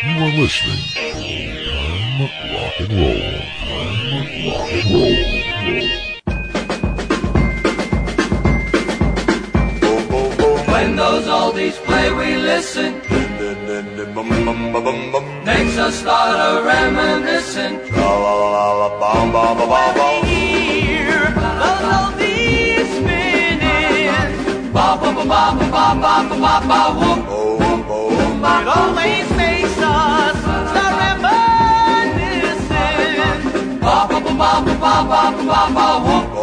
You are listening to Rock and Roll. Rock and Roll. When those oldies play, we listen. Makes us start a reminiscing. Hear those oldies spinning. Ba ba ba ba ba ba ba ba ba. It always Ba ba ba ba ba ba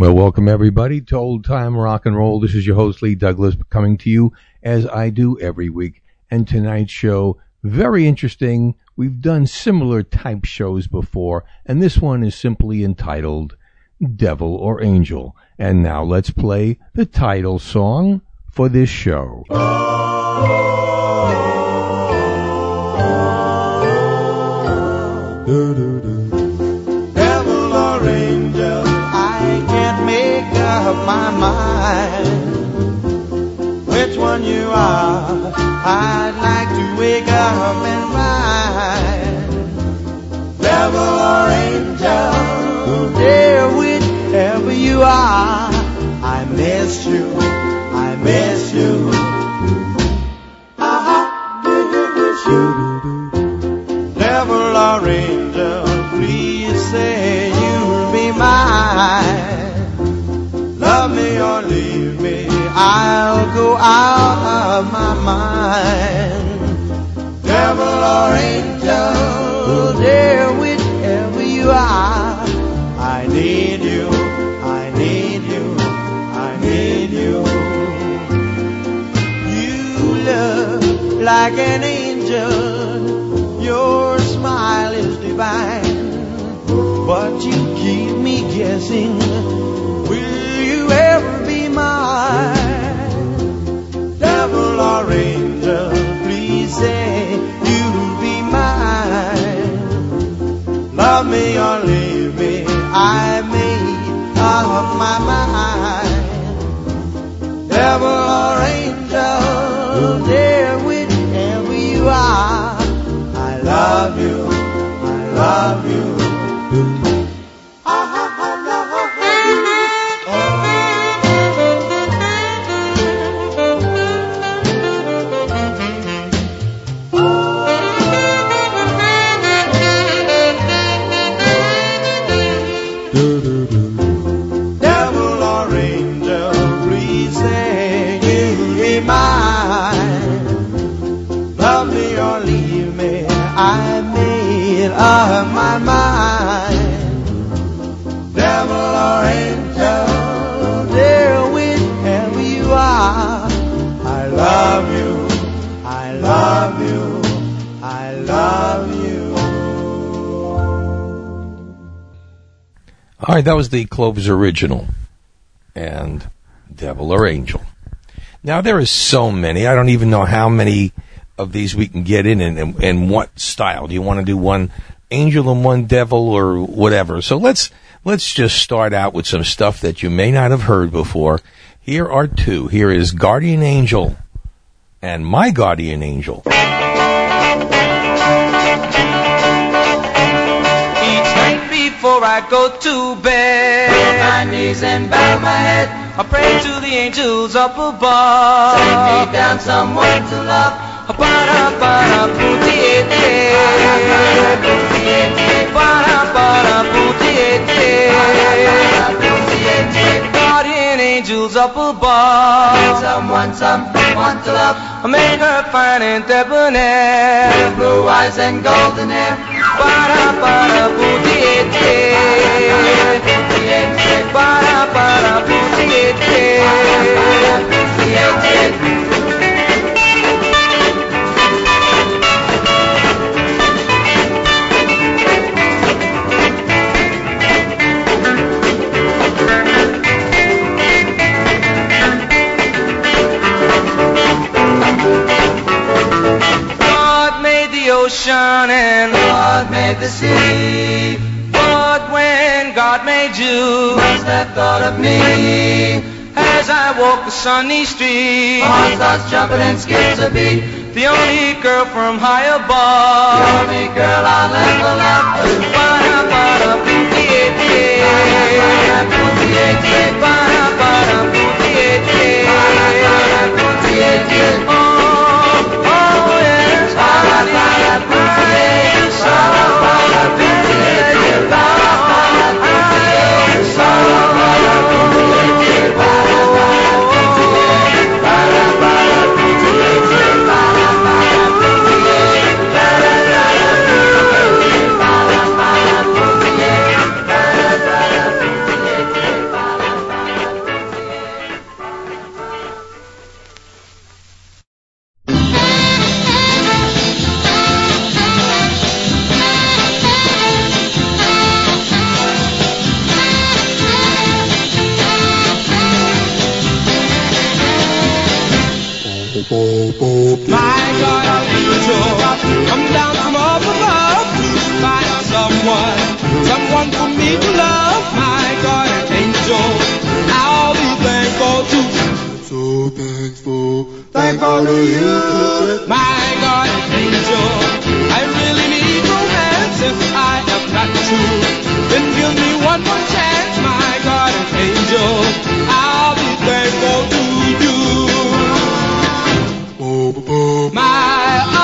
Well, welcome everybody to Old Time Rock and Roll. This is your host Lee Douglas coming to you as I do every week. And tonight's show, very interesting. We've done similar type shows before, and this one is simply entitled Devil or Angel. And now let's play the title song for this show. Oh. One you are, I'd like to wake up and find. Devil or angel, dear, whichever you are, I miss you, I miss you. I miss you. Devil or angel, I'll go out of my mind. Devil or angel, dear, whichever you are, I need you, I need you, I need you. You look like an angel, your smile is divine, but you keep me guessing. Will you ever be mine? Or angel, please say you'll be mine. Love me or leave me, I made up my mind. Mine. Love me or leave me, I made up my mind. Devil or angel, whichever you are, I love you, I love you, I love you. All right, that was the Clovers original and Devil or Angel. Now there is so many. I don't even know how many of these we can get in and, and, and what style. Do you want to do one angel and one devil or whatever? So let's let's just start out with some stuff that you may not have heard before. Here are two. Here is Guardian Angel and My Guardian Angel. Each night before I go to bed, on my knees and bow my head, I pray to the angels up above. Send me down someone to love. Para para putiete. Para para putiete. Guardian angels up above. Someone, someone to love. I made her fine and debonair. With blue eyes and golden hair. Para para putiete. Para para putiete. God made the ocean and God made the sea. But when God made you, must have thought of me. I walk the sunny street, heart starts jumping and skips a beat. The only girl from high above, the only girl I'll love. Ba-da, ba-da, boo-dee-dee. Ba-da, boo-dee-dee. Ba-da, ba-da, boo-dee-dee. Ba-da, boo-dee-dee. Oh, oh, for me to love. My God, an angel, I'll be thankful to. So thankful, thankful to you. My God, an angel, I really need romance if I am not true. Then give me one more chance, my God, an angel, I'll be thankful to you. Oh, oh, oh. My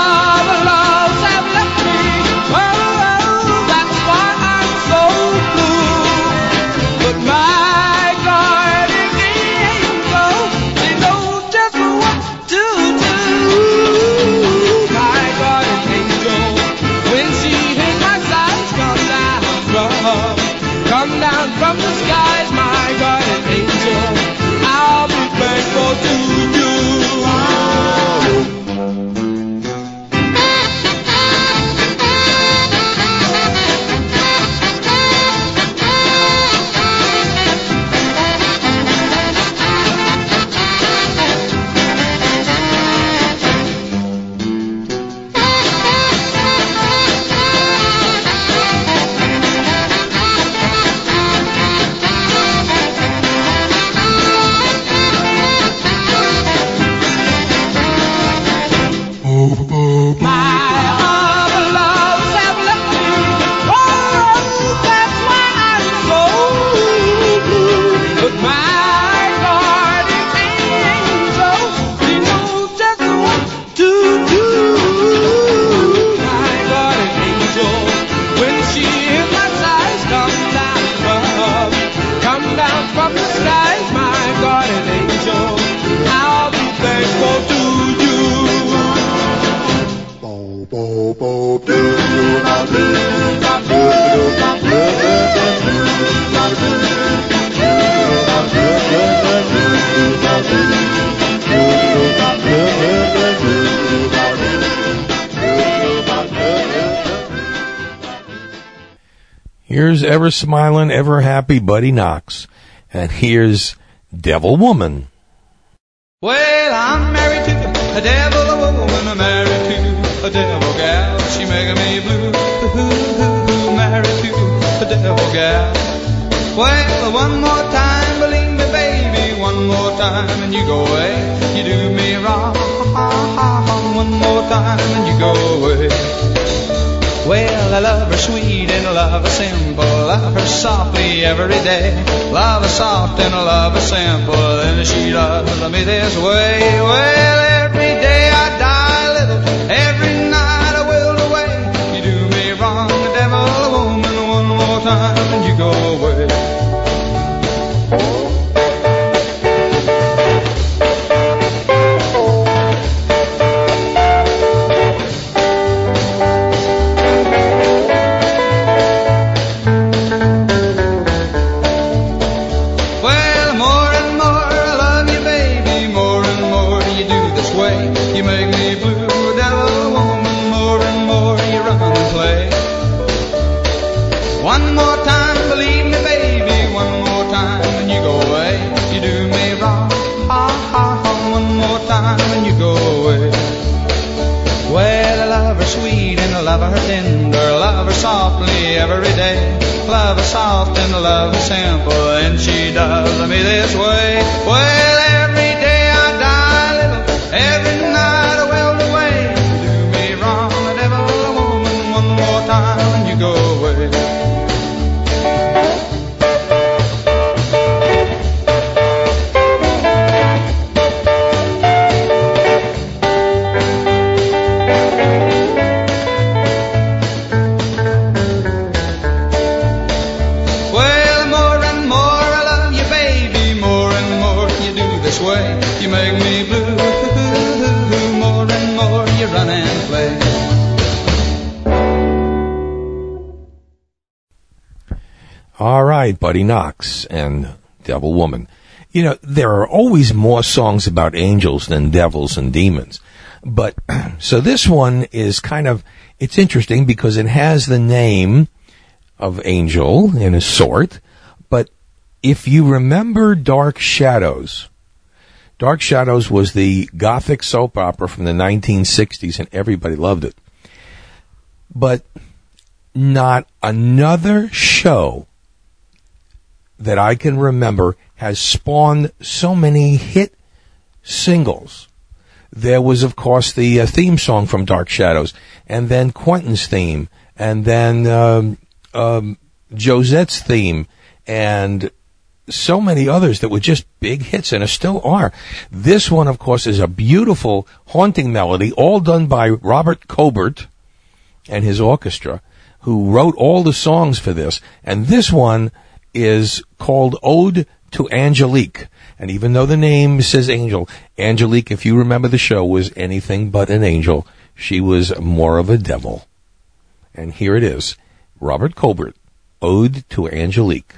ever smiling, ever happy Buddy Knox. And here's Devil Woman. Well, I'm married to a devil woman, I'm married to a devil gal. She making me blue, married to a devil gal. Well, one more time, believe me, baby, one more time, and you go away. You do me wrong, one more time, and you go away. Well, I love her sweet and I love her simple. Love her softly every day. Love her soft and I love her simple. And she loves me this way. Well, every day I die a little. Every night I will away. You do me wrong, the devil, woman, one more time All right, Buddy Knox and Devil Woman. You know, there are always more songs about angels than devils and demons. But, so this one is kind of, it's interesting because it has the name of angel in a sort. But if you remember Dark Shadows, Dark Shadows was the gothic soap opera from the 1960s and everybody loved it. But not another show that I can remember has spawned so many hit singles. There was, of course, the uh, theme song from Dark Shadows, and then Quentin's theme, and then um, um, Josette's theme, and so many others that were just big hits and still are. This one, of course, is a beautiful, haunting melody, all done by Robert Cobert and his orchestra, who wrote all the songs for this. And this one is called Ode to Angelique. And even though the name says angel, Angelique, if you remember the show, was anything but an angel. She was more of a devil. And here it is. Robert Cobert, Ode to Angelique.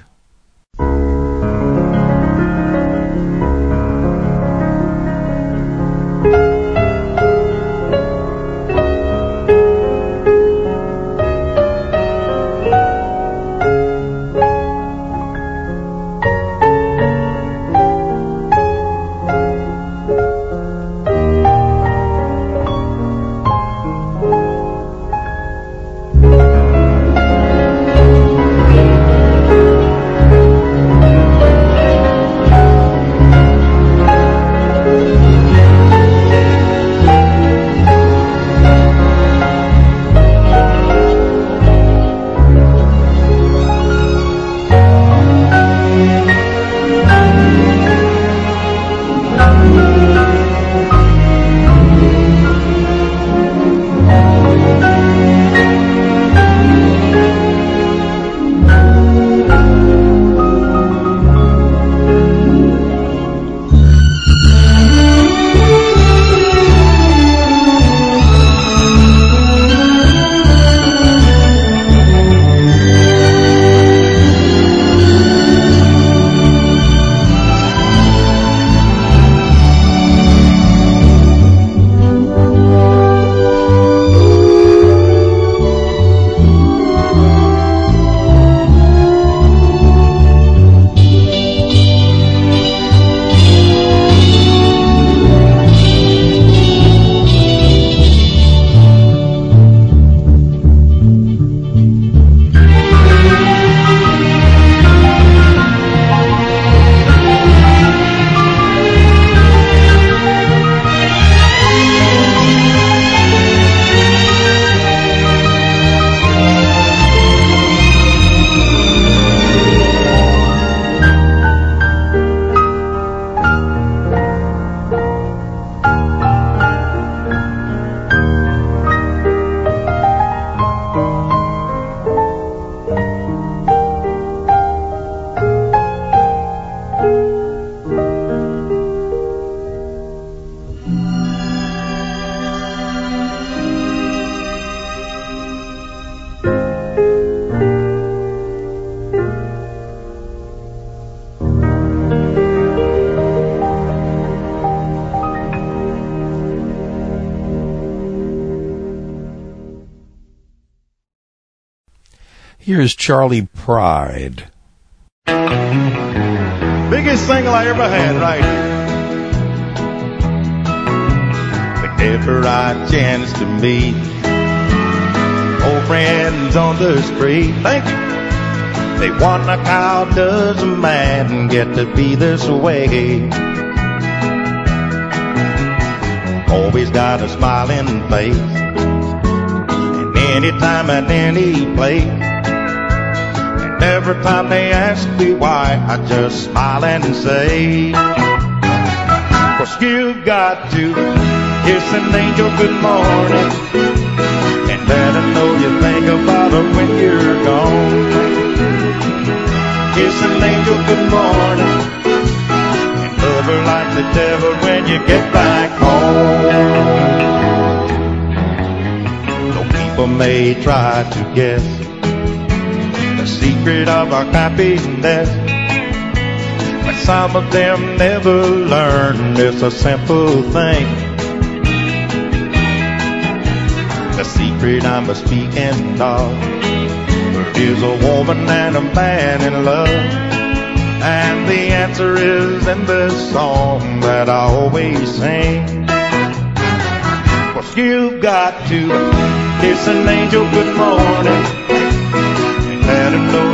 Here's Charley Pride. Biggest single I ever had, right. Whenever I chance to meet old friends on the street. Thank you. They wonder how does a man get to be this way? Always got a smiling face. And anytime at any place. Every time they ask me why, I just smile and say, Cause you've got to kiss an angel good morning. And let her know you think about her when you're gone. Kiss an angel good morning. And love her like the devil when you get back home. Though people may try to guess secret of our happiness. But some of them never learn it's a simple thing. The secret I'm a speaking of is a woman and a man in love. And the answer is in the song that I always sing. Cause you've got to kiss an angel good morning.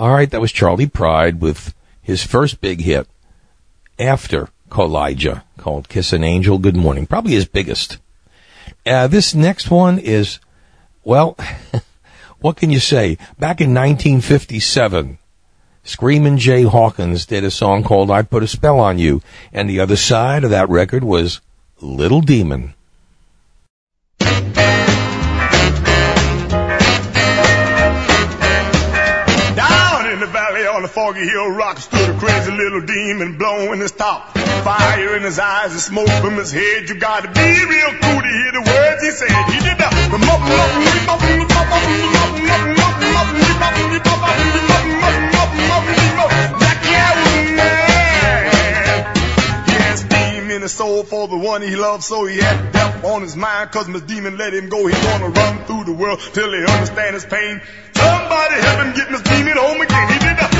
All right, that was Charley Pride with his first big hit after Colija called Kiss an Angel Good Morning, probably his biggest. Uh, this next one is, well, what can you say? Back in 1957, Screamin' Jay Hawkins did a song called I Put a Spell on You, and the other side of that record was Little Demon. Foggy hill rock stood a crazy little demon blowing his top. Fire in his eyes and smoke from his head. You gotta be real cool to hear the words he said. He did that in his soul for the one he loved, so he had death on his mind. Cause Miss Demon let him go. He gonna run through the world till he understand his pain. Somebody help him get Miss Demon home again. He did that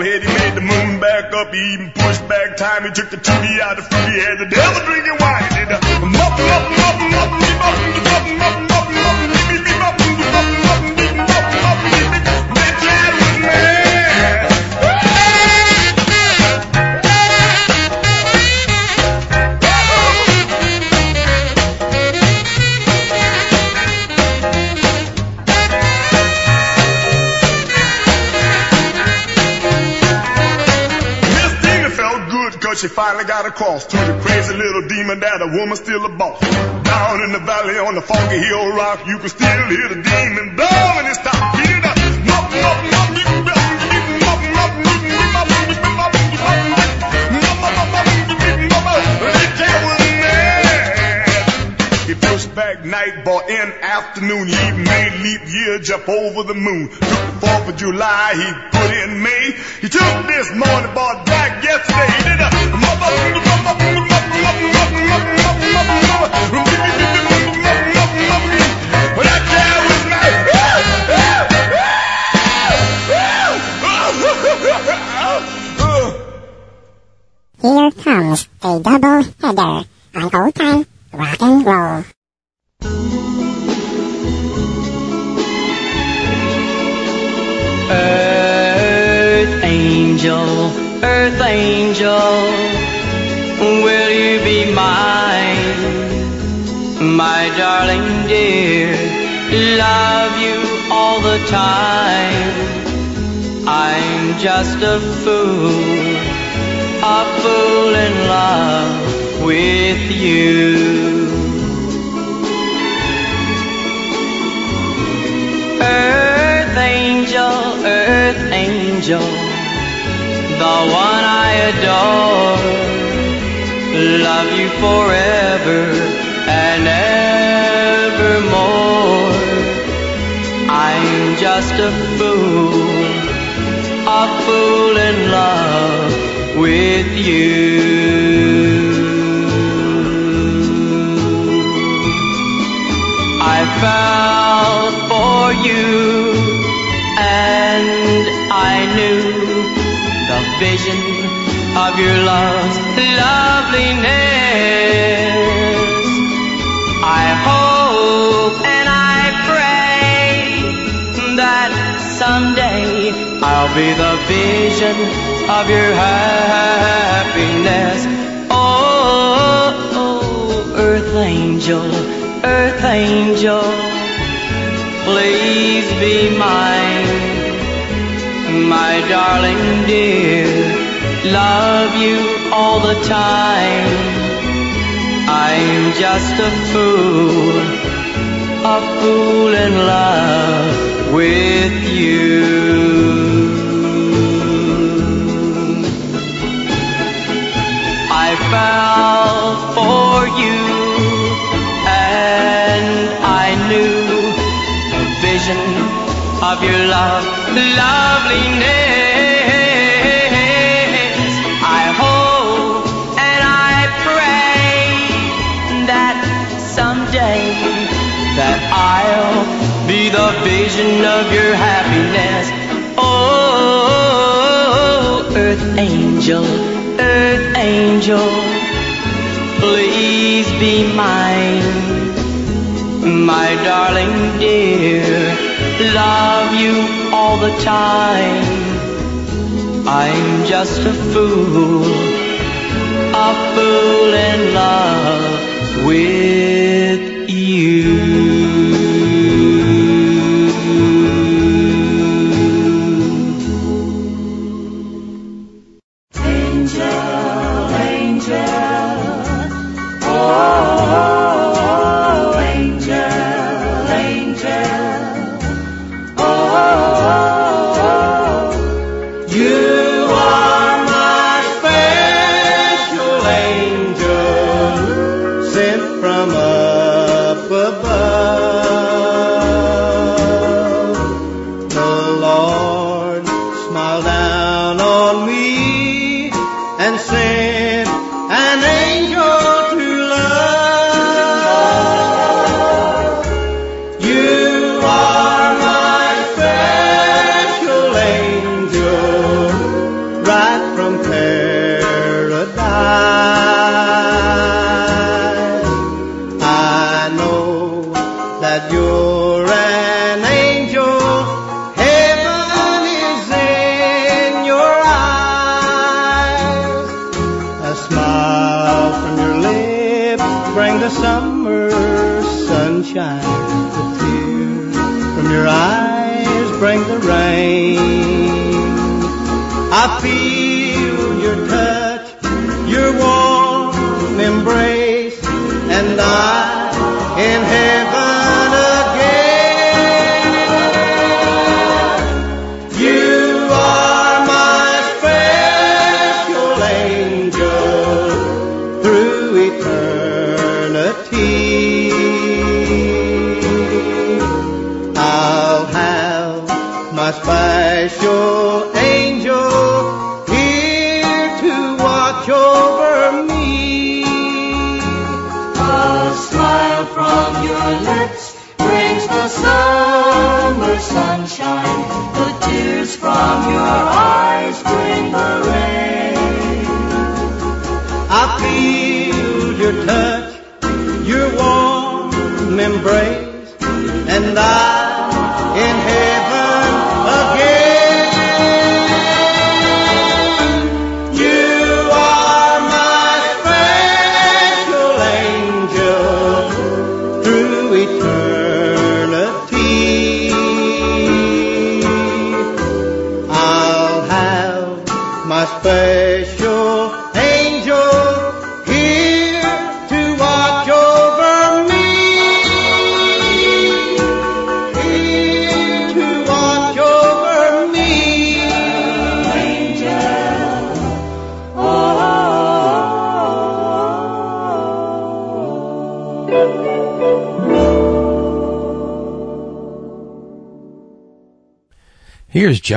head. He made the moon back up, he even pushed back time. He took the TV out of fruit, he had the devil drinking wine. He did the mup, mup, mup, mup, mup, mup, mup, she finally got across to the crazy little demon that a woman still a boss. Down in the valley on the foggy hill rock, you can still hear the demon blowing his top. He did a mup, mup, mup, back night, bought in afternoon. He made leap year, jump over the moon. Took the Fourth of July, he put in May. He took this morning, bought back yesterday. He did a. Well, that guy was Here comes a double header on old time rock and roll. Earth angel, earth angel, will you be mine? my darling dear, love you all the time. I'm just a fool, a fool in love with you. Earth angel, earth angel, the one I adore. Love you forever and evermore. I'm just a fool, a fool in love with you. I fell knew the vision of your love's loveliness. I hope and I pray that someday I'll be the vision of your happiness. Oh, oh earth angel, earth angel, please be mine, my darling dear. Love you all the time. I'm just a fool, a fool in love with you. I fell for you and I knew the vision of your love, loveliness. I hope and I pray that someday that I'll be the vision of your happiness. Oh, earth angel, earth angel, please be mine, my darling dear. Love you all the time. I'm just a fool, a fool in love with you.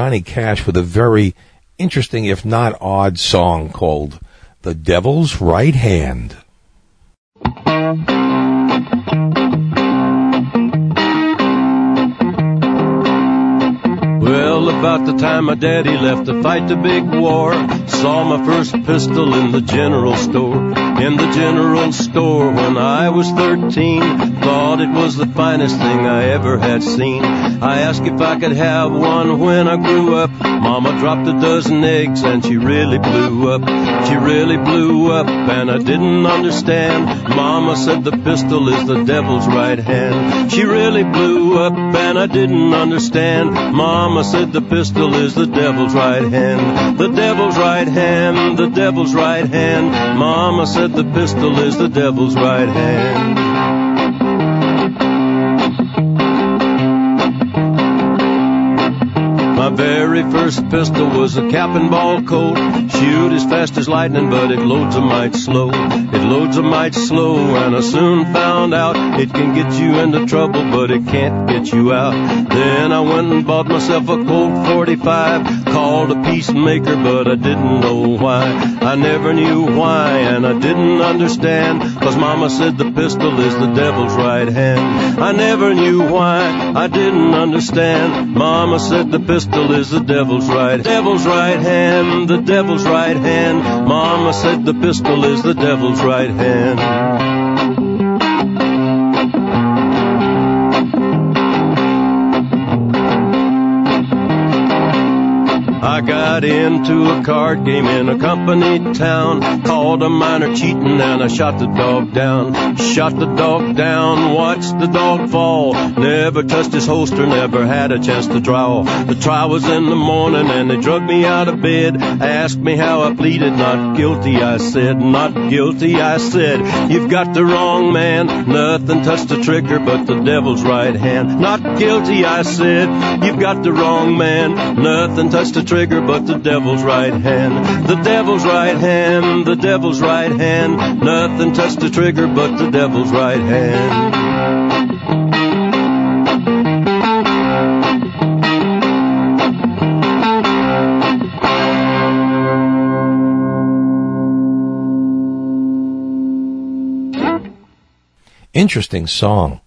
Johnny Cash with a very interesting, if not odd, song called The Devil's Right Hand. Well, about the time my daddy left to fight the big war, saw my first pistol in the general store. In the general store when I was 13, thought it was the finest thing I ever had seen. I asked if I could have one when I grew up. Mama dropped a dozen eggs and she really blew up. She really blew up and I didn't understand. Mama said the pistol is the devil's right hand. She really blew up and I didn't understand. Mama said the pistol is the devil's right hand. The devil's right hand, the devil's right hand. Mama said the pistol is the devil's right hand. Very first pistol was a cap and ball Colt. Shoot as fast as lightning, but it loads a mite slow. It loads a mite slow, and I soon found out it can get you into trouble, but it can't get you out. Then I went and bought myself a Colt 45, called a peacemaker, but I didn't know why. I never knew why, and I didn't understand, cause mama said the pistol is the devil's right hand. I never knew why, I didn't understand. Mama said the pistol is the devil's right, devil's right hand, the devil's right hand. Mama said the pistol is the devil's right hand. I got into a card game in a company town, called a minor cheating and I shot the dog down. Shot the dog down, watched the dog fall. Never touched his holster, never had a chance to draw. The trial was in the morning and they drug me out of bed. Asked me how I pleaded, not guilty, I said. Not guilty, I said. You've got the wrong man, nothing touched the trigger but the devil's right hand. Not guilty, I said. You've got the wrong man, nothing touched the trigger but the devil's right hand. The devil's right hand, the devil's right hand. Nothing touched the trigger but the devil's right hand. Interesting song.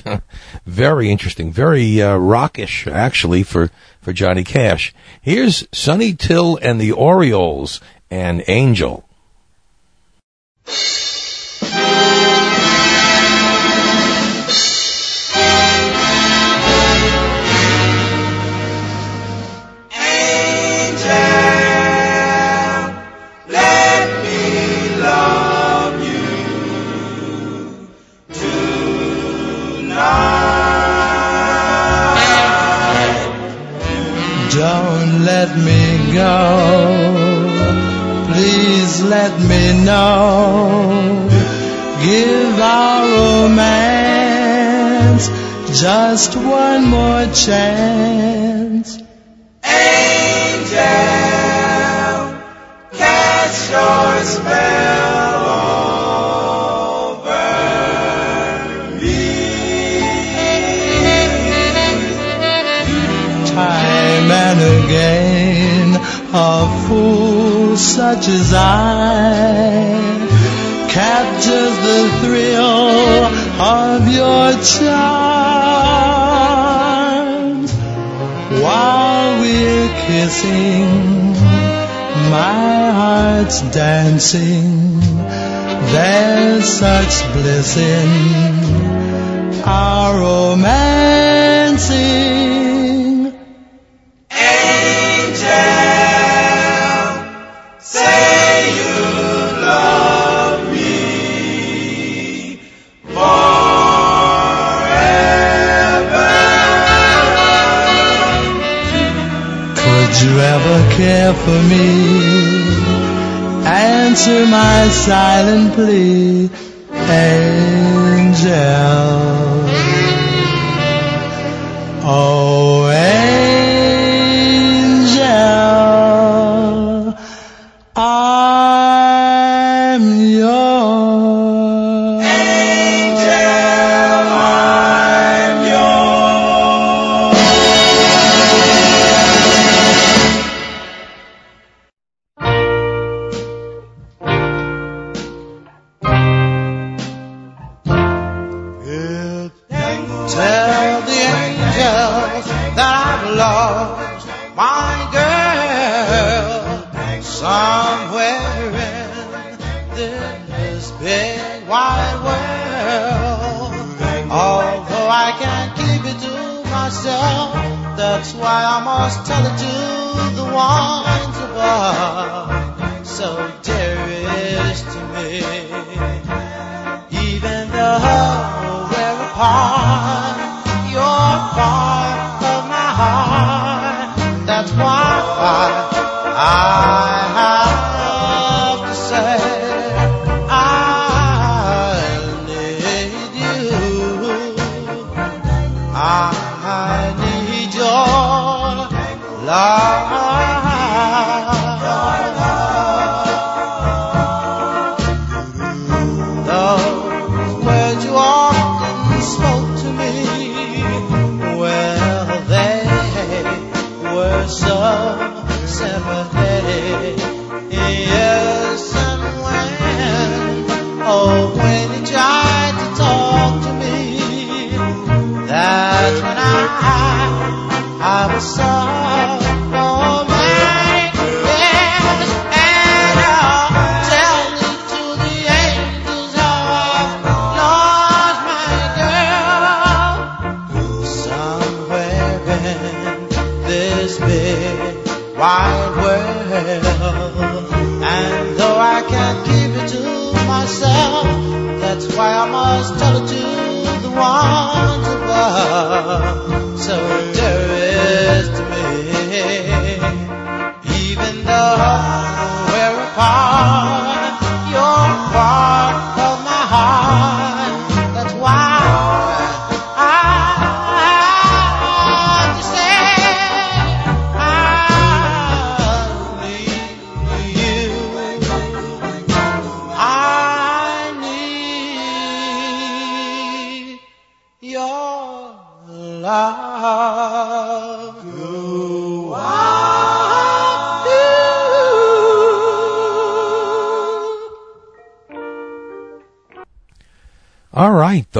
very interesting, very uh, rockish actually for for Johnny Cash. Here's Sonny Til and the Orioles and Angel. Let me go. Please let me know. Give our romance just one more chance. Angel, cast your spell a fool such as I captures the thrill of your charms while we're kissing. My heart's dancing. There's such bliss in our romancing. Angel, Could you ever care for me? Answer my silent plea, angel. Oh,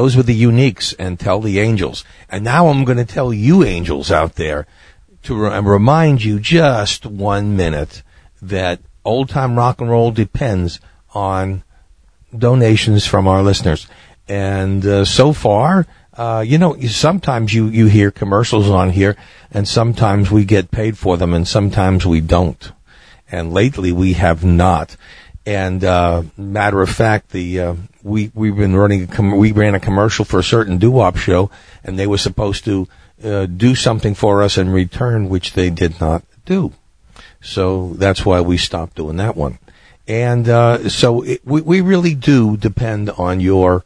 those were the uniques and tell the angels. And now I'm going to tell you angels out there to re- remind you just one minute that old time rock and roll depends on donations from our listeners. And uh, so far, uh, you know, sometimes you, you hear commercials on here and sometimes we get paid for them and sometimes we don't. And lately we have not. And uh, matter of fact, the uh, we we've been running a com- we ran a commercial for a certain doo-wop show, and they were supposed to uh, do something for us in return, which they did not do. So that's why we stopped doing that one. And uh, so it, we we really do depend on your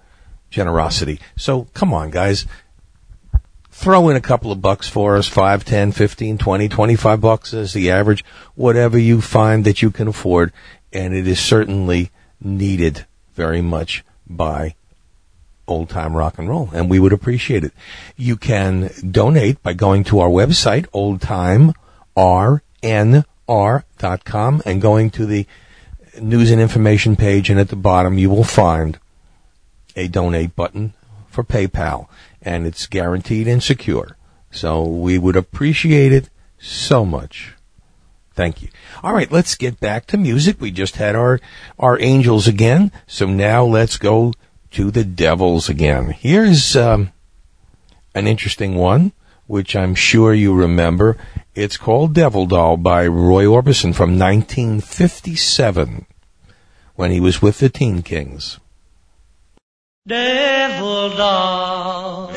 generosity. So come on, guys, throw in a couple of bucks for us, five, ten, fifteen, twenty, twenty-five bucks is the average, whatever you find that you can afford. And it is certainly needed very much by old time rock and roll. And we would appreciate it. You can donate by going to our website, oldtimernr.com and going to the news and information page. And at the bottom, you will find a donate button for PayPal and it's guaranteed and secure. So we would appreciate it so much. Thank you. All right, let's get back to music. We just had our our angels again, so now let's go to the devils again. Here's um, an interesting one, which I'm sure you remember. It's called Devil Doll by Roy Orbison from 1957, when he was with the Teen Kings. Devil doll.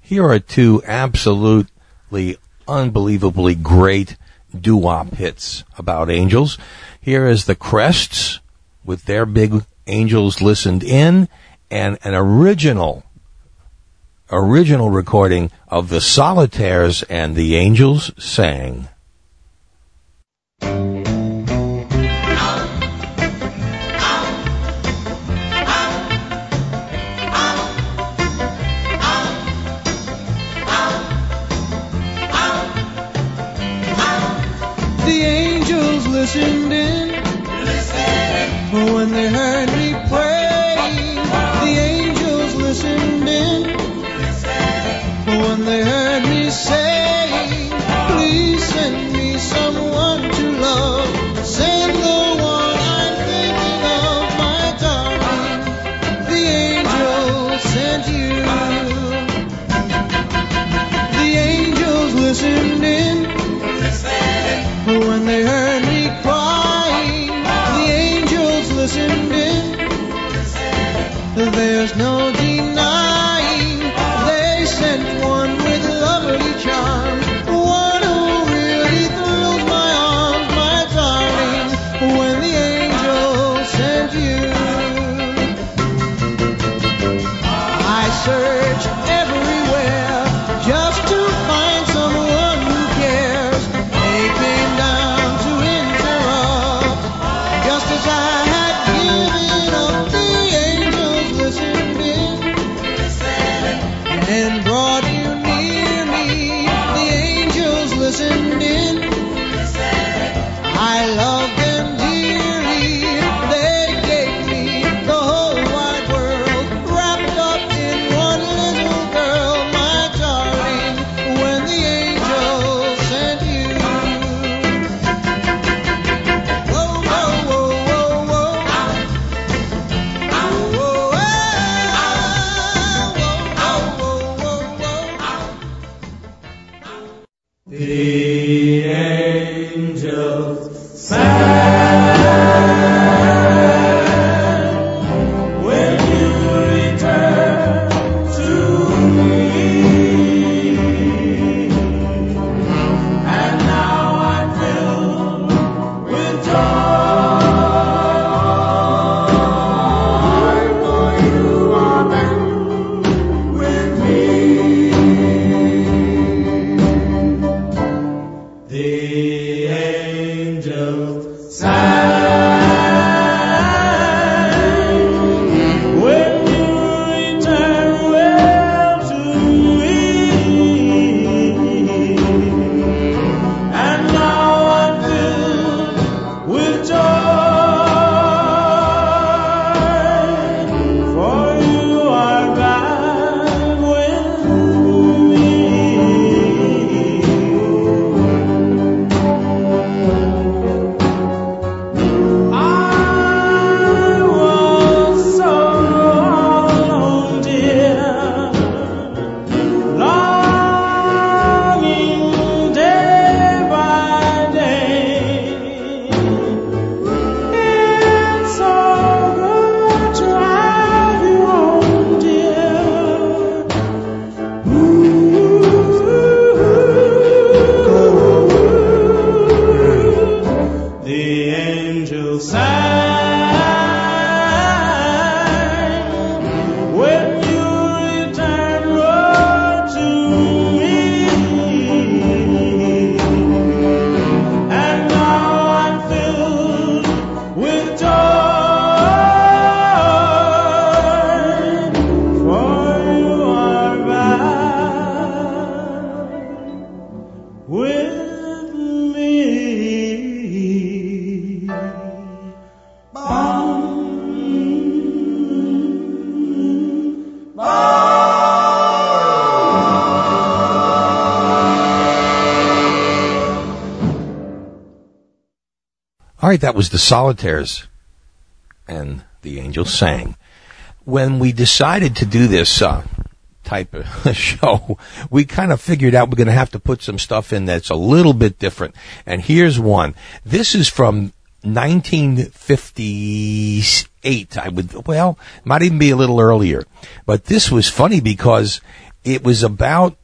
Here are two absolutely unbelievably great doo-wop hits about angels. Here is the Crests with their big Angels Listened In and an original, original recording of the Solitaires and the Angels Sang. Right, that was the Solitaires, and the Angels sang. When we decided to do this uh, type of show, we kind of figured out we're going to have to put some stuff in that's a little bit different. And here's one. This is from 1958. I would, well, might even be a little earlier. But this was funny because it was about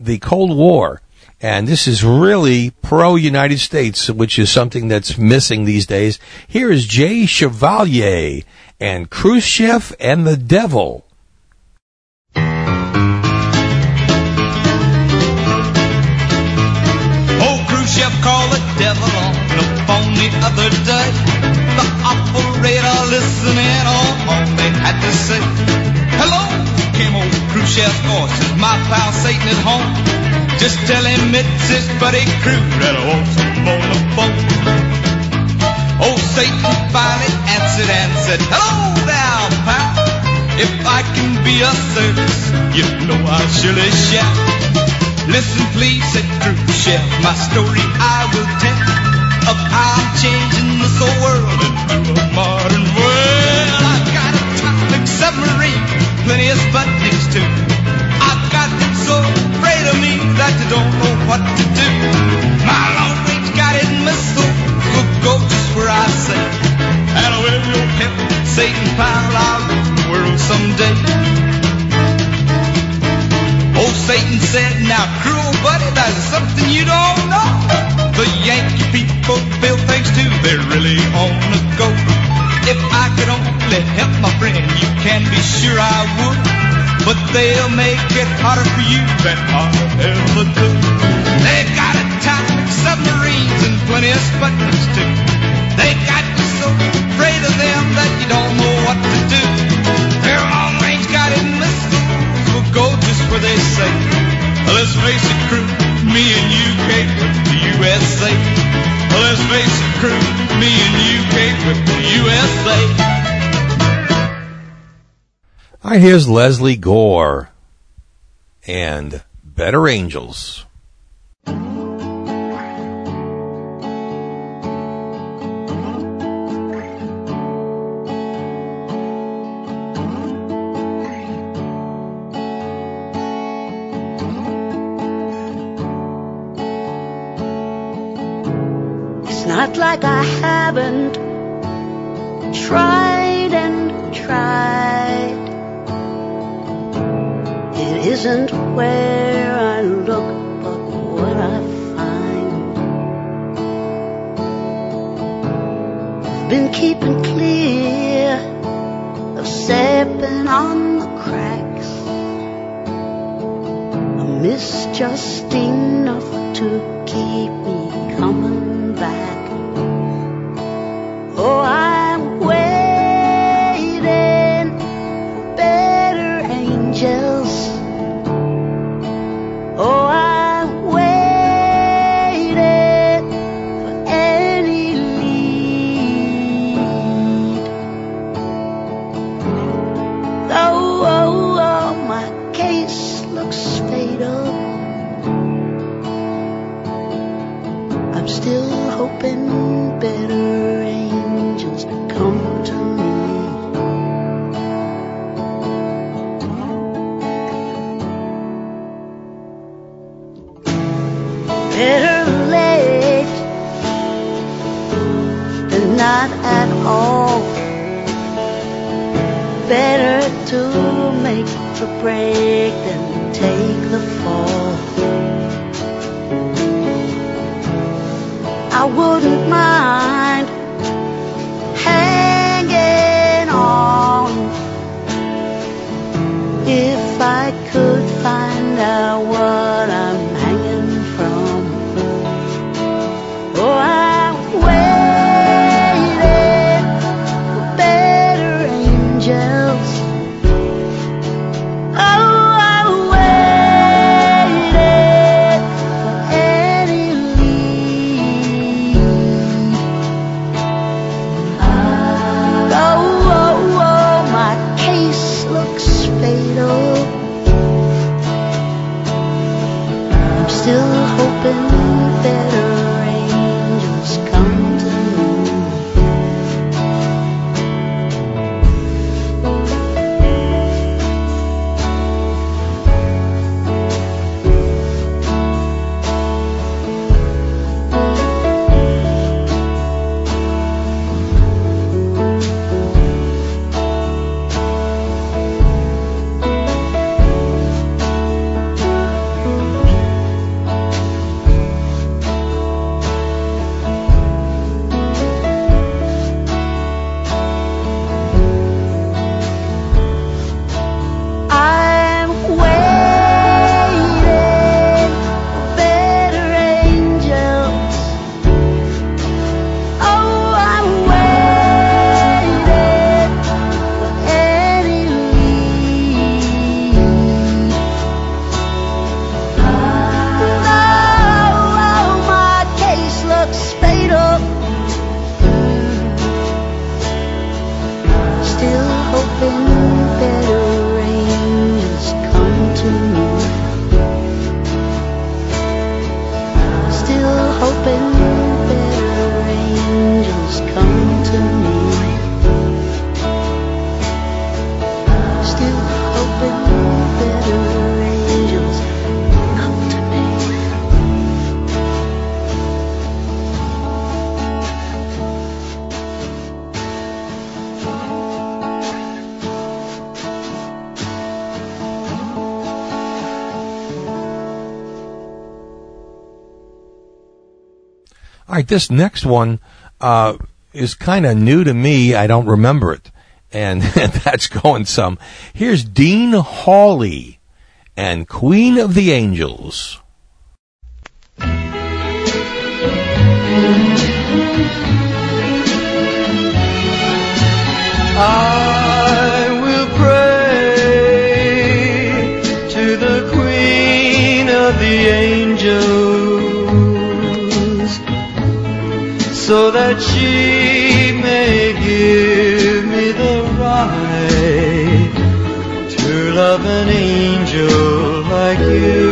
the Cold War. And this is really pro United States, which is something that's missing these days. Here is Jay Chevalier and Khrushchev and the Devil. Old Khrushchev called the devil on the phone the other day. The operator listening on they had to say. Hello, came old Khrushchev's voice. Is my pal Satan at home? Just tell him it's his buddy Crew that wants him on the phone. Old oh, Satan finally answered and said, Hello there, pal. If I can be of service, you know I surely shall. Listen, please, said Khrushchev, my story I will tell of how I'm changing this old world into a modern world. I've got a atomic submarine, plenty of Sputniks too. I've got them so that they don't know what to do. My long-range guided missiles will go just where I say. And with your help, Satan pile, I'll the world someday. Old Satan said, now cruel buddy, that's something you don't know. The Yankee people build things too, they're really on the go. If I could only help my friend, you can be sure I would. But they'll make it harder for you than I ever could. They've got atomic submarines and plenty of Sputniks too. They got you so afraid of them that you don't know what to do. Their long-range guided missiles will go just where they say. Well, Let's face it, crew, me and you came with the USA. Well, Let's face it, crew, me and you came with the USA. All right, here's Lesley Gore and Better Angels. Isn't where I look, but what I find. Been keeping clear of stepping on the cracks. I miss just All right, this next one uh, is kind of new to me. I don't remember it, and that's going some. Here's Dean Hawley and Queen of the Angels. I will pray to the Queen of the angels so that she may give me the right to love an angel like you.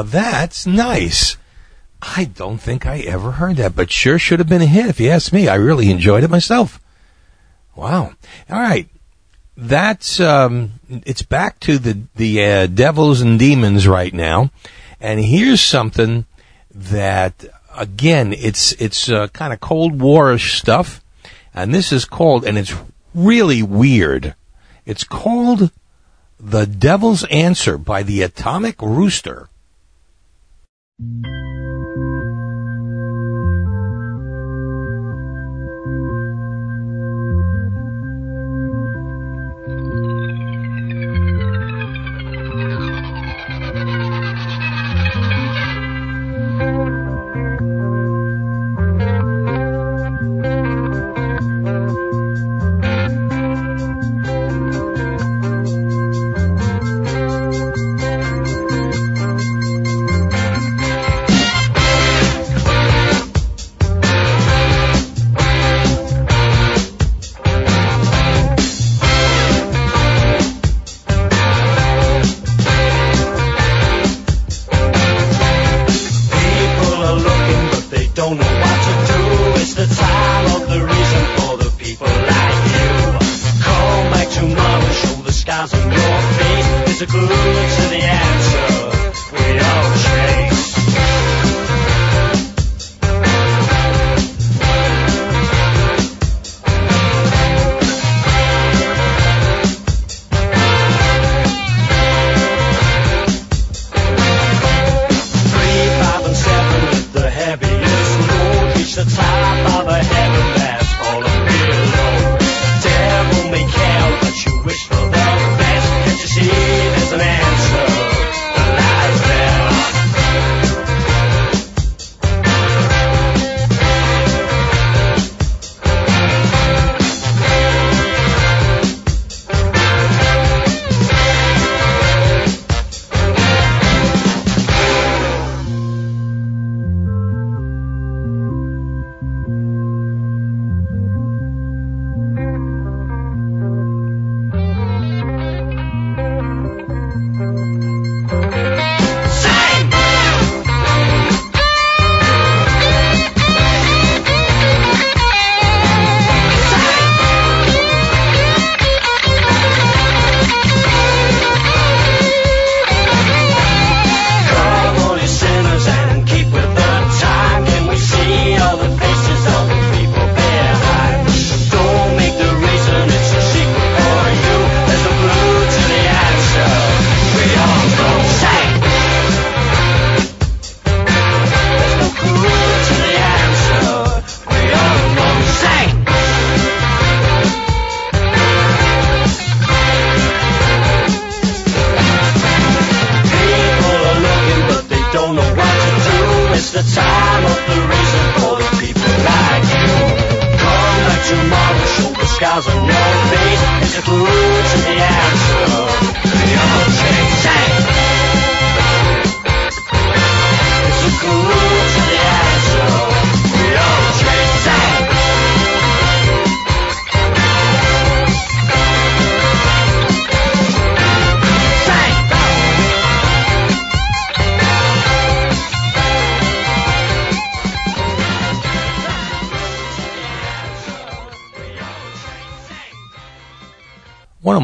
Now that's nice. I don't think I ever heard that, but sure should have been a hit if you ask me. I really enjoyed it myself. Wow. All right. That's um it's back to the the uh, devils and demons right now. And here's something that again, it's it's uh, kind of cold warish stuff. And this is called and it's really weird. It's called The Devil's Answer by the Atomic Rooster. People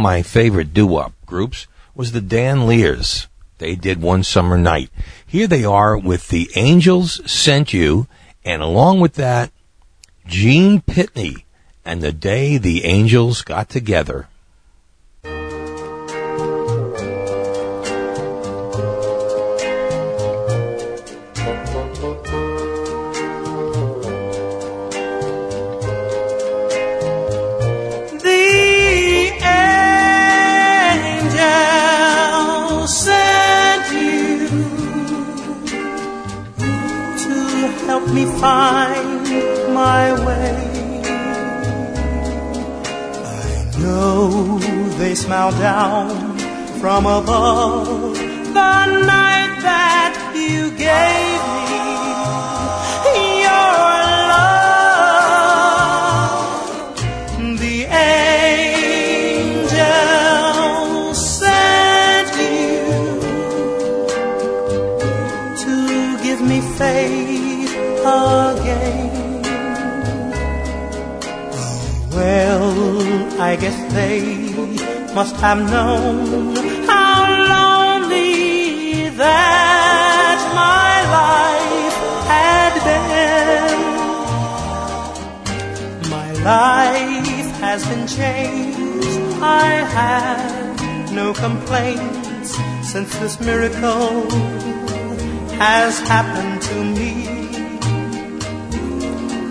my favorite doo-wop groups was the Danleers. They did One Summer Night. Here they are with The Angels Sent You, and along with that, Gene Pitney and The Day the Angels Got Together. I guess they must have known how lonely that my life had been. My life has been changed. I have no complaints since this miracle has happened to me.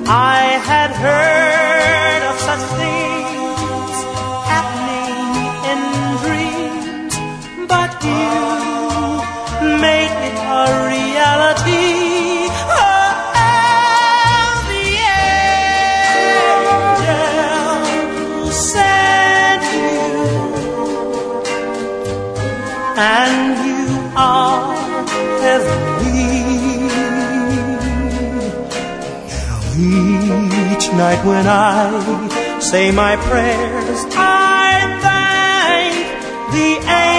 I had heard of such things a reality. Oh, the angel sent you, and you are heavenly. Now Each night when I say my prayers, I thank the angels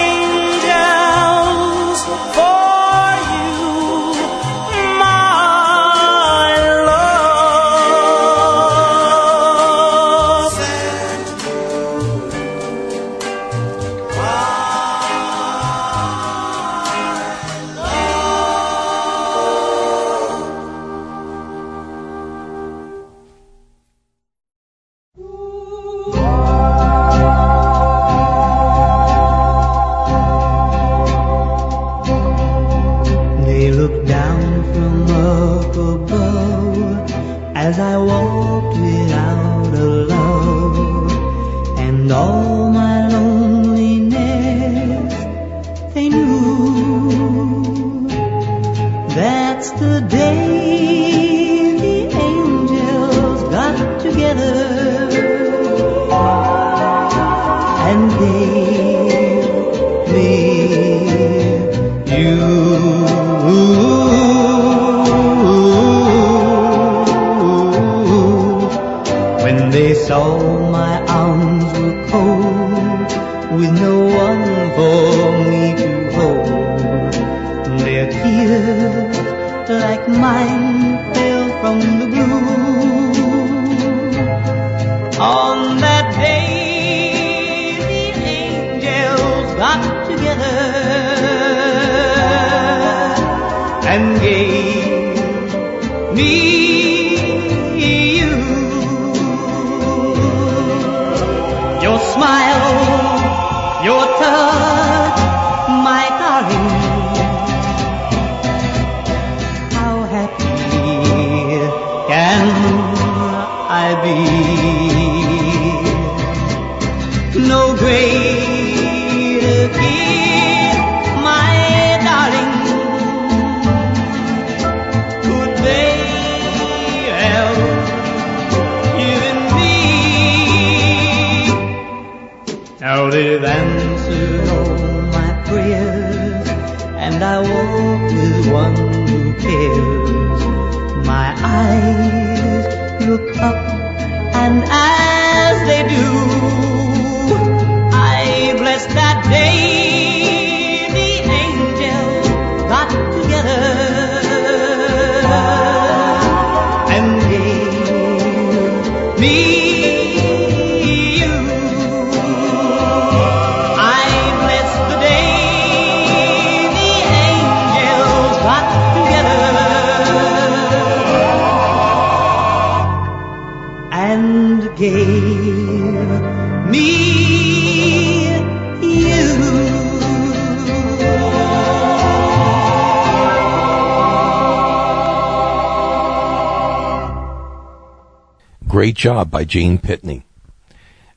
Great job by Gene Pitney.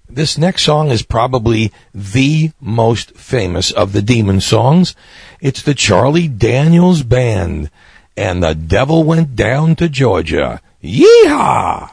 This next song is probably the most famous of the Demon songs. It's the Charlie Daniels Band, and the devil went down to Georgia. Yeehaw!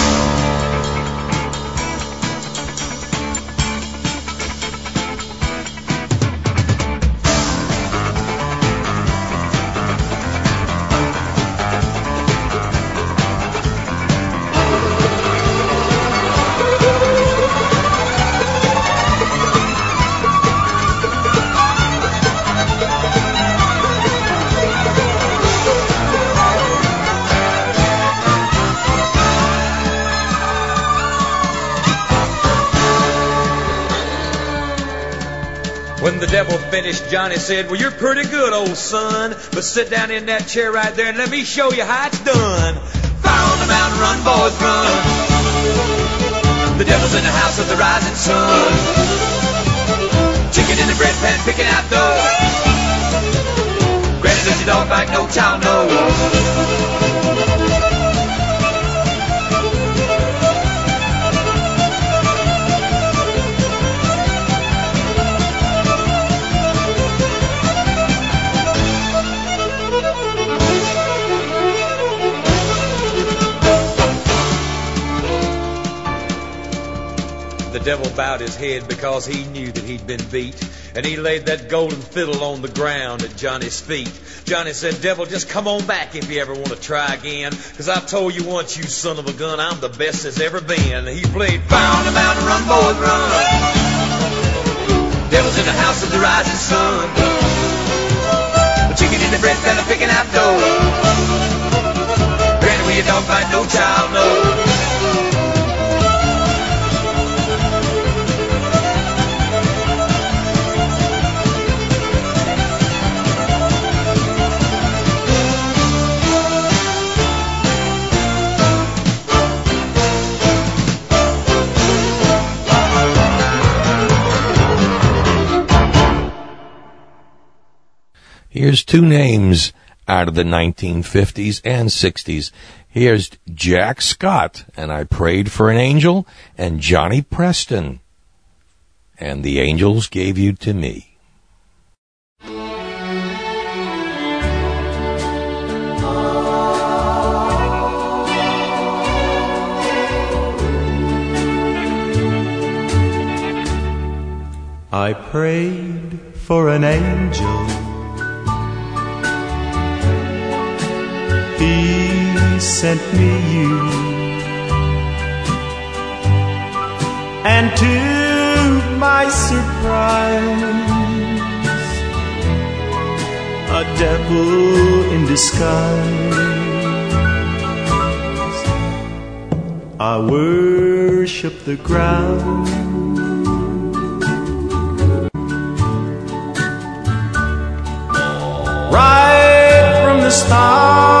Finished, Johnny said, Well, you're pretty good, old son. But sit down in that chair right there and let me show you how it's done. Fire on the mountain, run, boys, run. The devil's in the house of the rising sun. Chicken in the bread pan, picking out dough. Granny, does your dog bite? No child knows. Devil bowed his head because he knew that he'd been beat. And he laid that golden fiddle on the ground at Johnny's feet. Johnny said, Devil, just come on back if you ever want to try again. Cause I've told you once, you son of a gun, I'm the best there's ever been. He played on the Mountain, Run, Boys, Run. Devil's in the house of the rising sun. Chicken in the bread pan, picking out dough. Granny, where your dog fight, no child knows. Here's two names out of the 1950s and 60s. Here's Jack Scott, and I prayed for an angel, and Johnny Preston, and the angels gave you to me. I prayed for an angel He sent me you. And to my surprise, a devil in disguise. I worship the ground. Right from the start,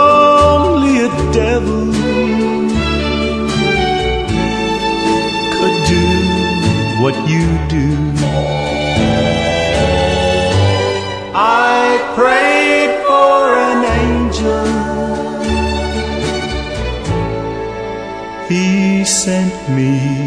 do. I prayed for an angel. He sent me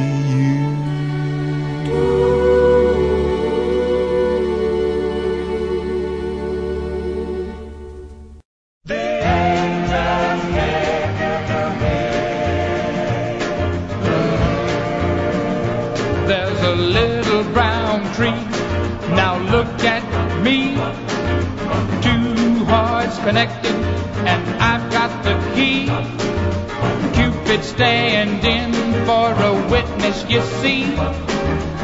connected, and I've got the key. Cupid standing for a witness, you see.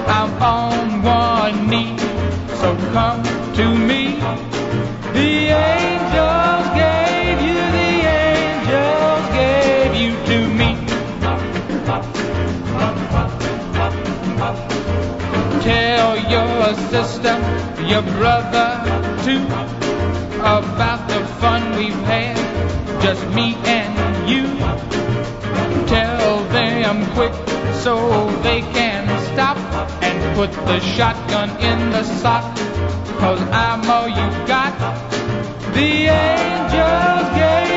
I'm on one knee, so come to me. The angels gave you, the angels gave you to me. Tell your sister, your brother too, about the fun we've had, just me and you. Tell them quick so they can stop and put the shotgun in the sock, cause I'm all you got. The angels gave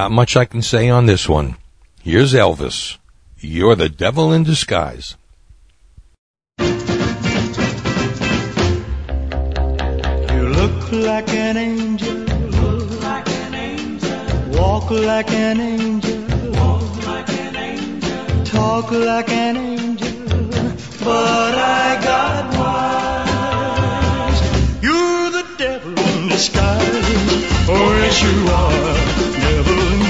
Not much I can say on this one. Here's Elvis. You're the devil in disguise. You look like an angel. Look like an angel. Walk like an angel. Walk like an angel. Talk like an angel. But I got wise. You're the devil in disguise. Oh, yes, you are. Devil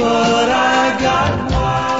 but I got wise.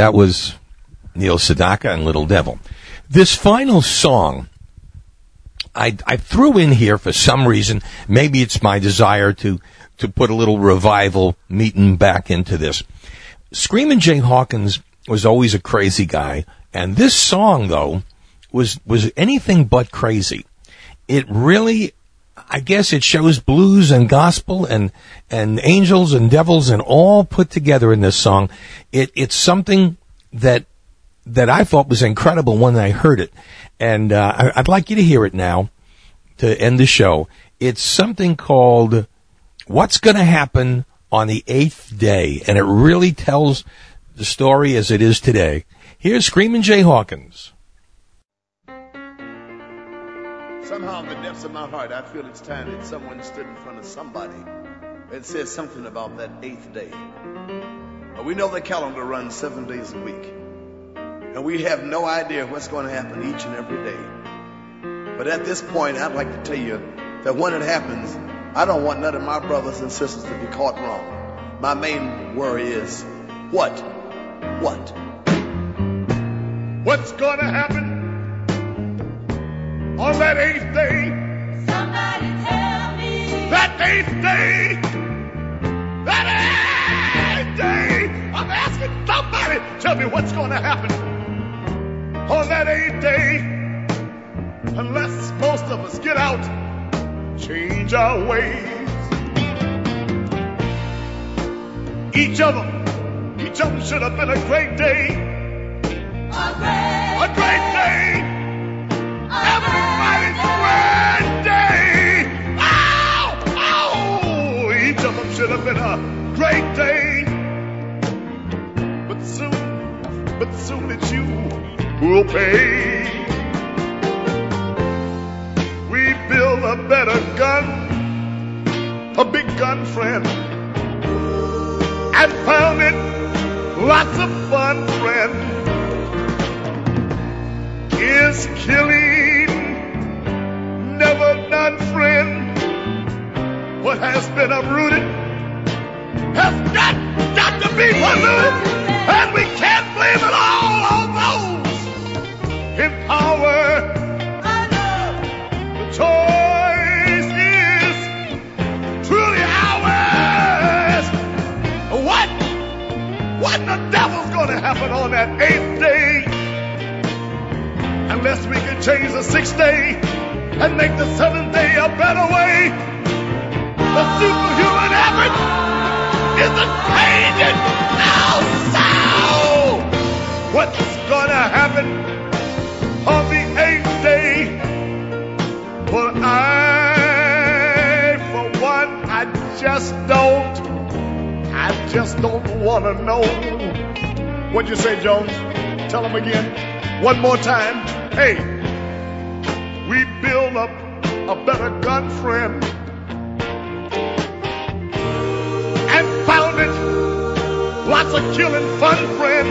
That was Neil Sedaka and Little Devil. This final song, I, I threw in here for some reason. Maybe it's my desire to, to put a little revival meeting back into this. Screaming Jay Hawkins was always a crazy guy, and this song though was was anything but crazy. It really I guess it shows blues and gospel and and angels and devils and all put together in this song. It it's something that that I thought was incredible when I heard it, and uh, I, would like you to hear it now to end the show. It's something called "What's Going to Happen on the Eighth Day," and it really tells the story as it is today. Here's Screaming Jay Hawkins. Somehow, in the depths of my heart, I feel it's time that someone stood in front of somebody and said something about that eighth day. We know the calendar runs seven days a week, and we have no idea what's going to happen each and every day. But at this point, I'd like to tell you that when it happens, I don't want none of my brothers and sisters to be caught wrong. My main worry is what? What? What's gonna happen on that eighth day? Somebody tell me. That eighth day! That eighth day! I'm asking somebody, tell me what's gonna happen on that eighth day. Unless most of us get out, change our ways. Each of them, each of them should have been a great day. A great, A great a great day. But soon, but soon it's you who'll pay. We build a better gun, a big gun friend, and found it lots of fun, friend is killing. Never done, friend. What has been uprooted has got, got to be polluted. And we can't blame it all on those in power. The choice is truly ours. What? What in the devil's gonna happen on that eighth day? unless we can change the sixth day and make the seventh day a better way. The superhuman effort is a changing now. So, what's gonna happen on the eighth day? Well, I, for one, I just don't, I just don't wanna know. What'd you say, Jones? Tell him again. One more time. Hey, we build up a better gun friend lots of killing fun friend.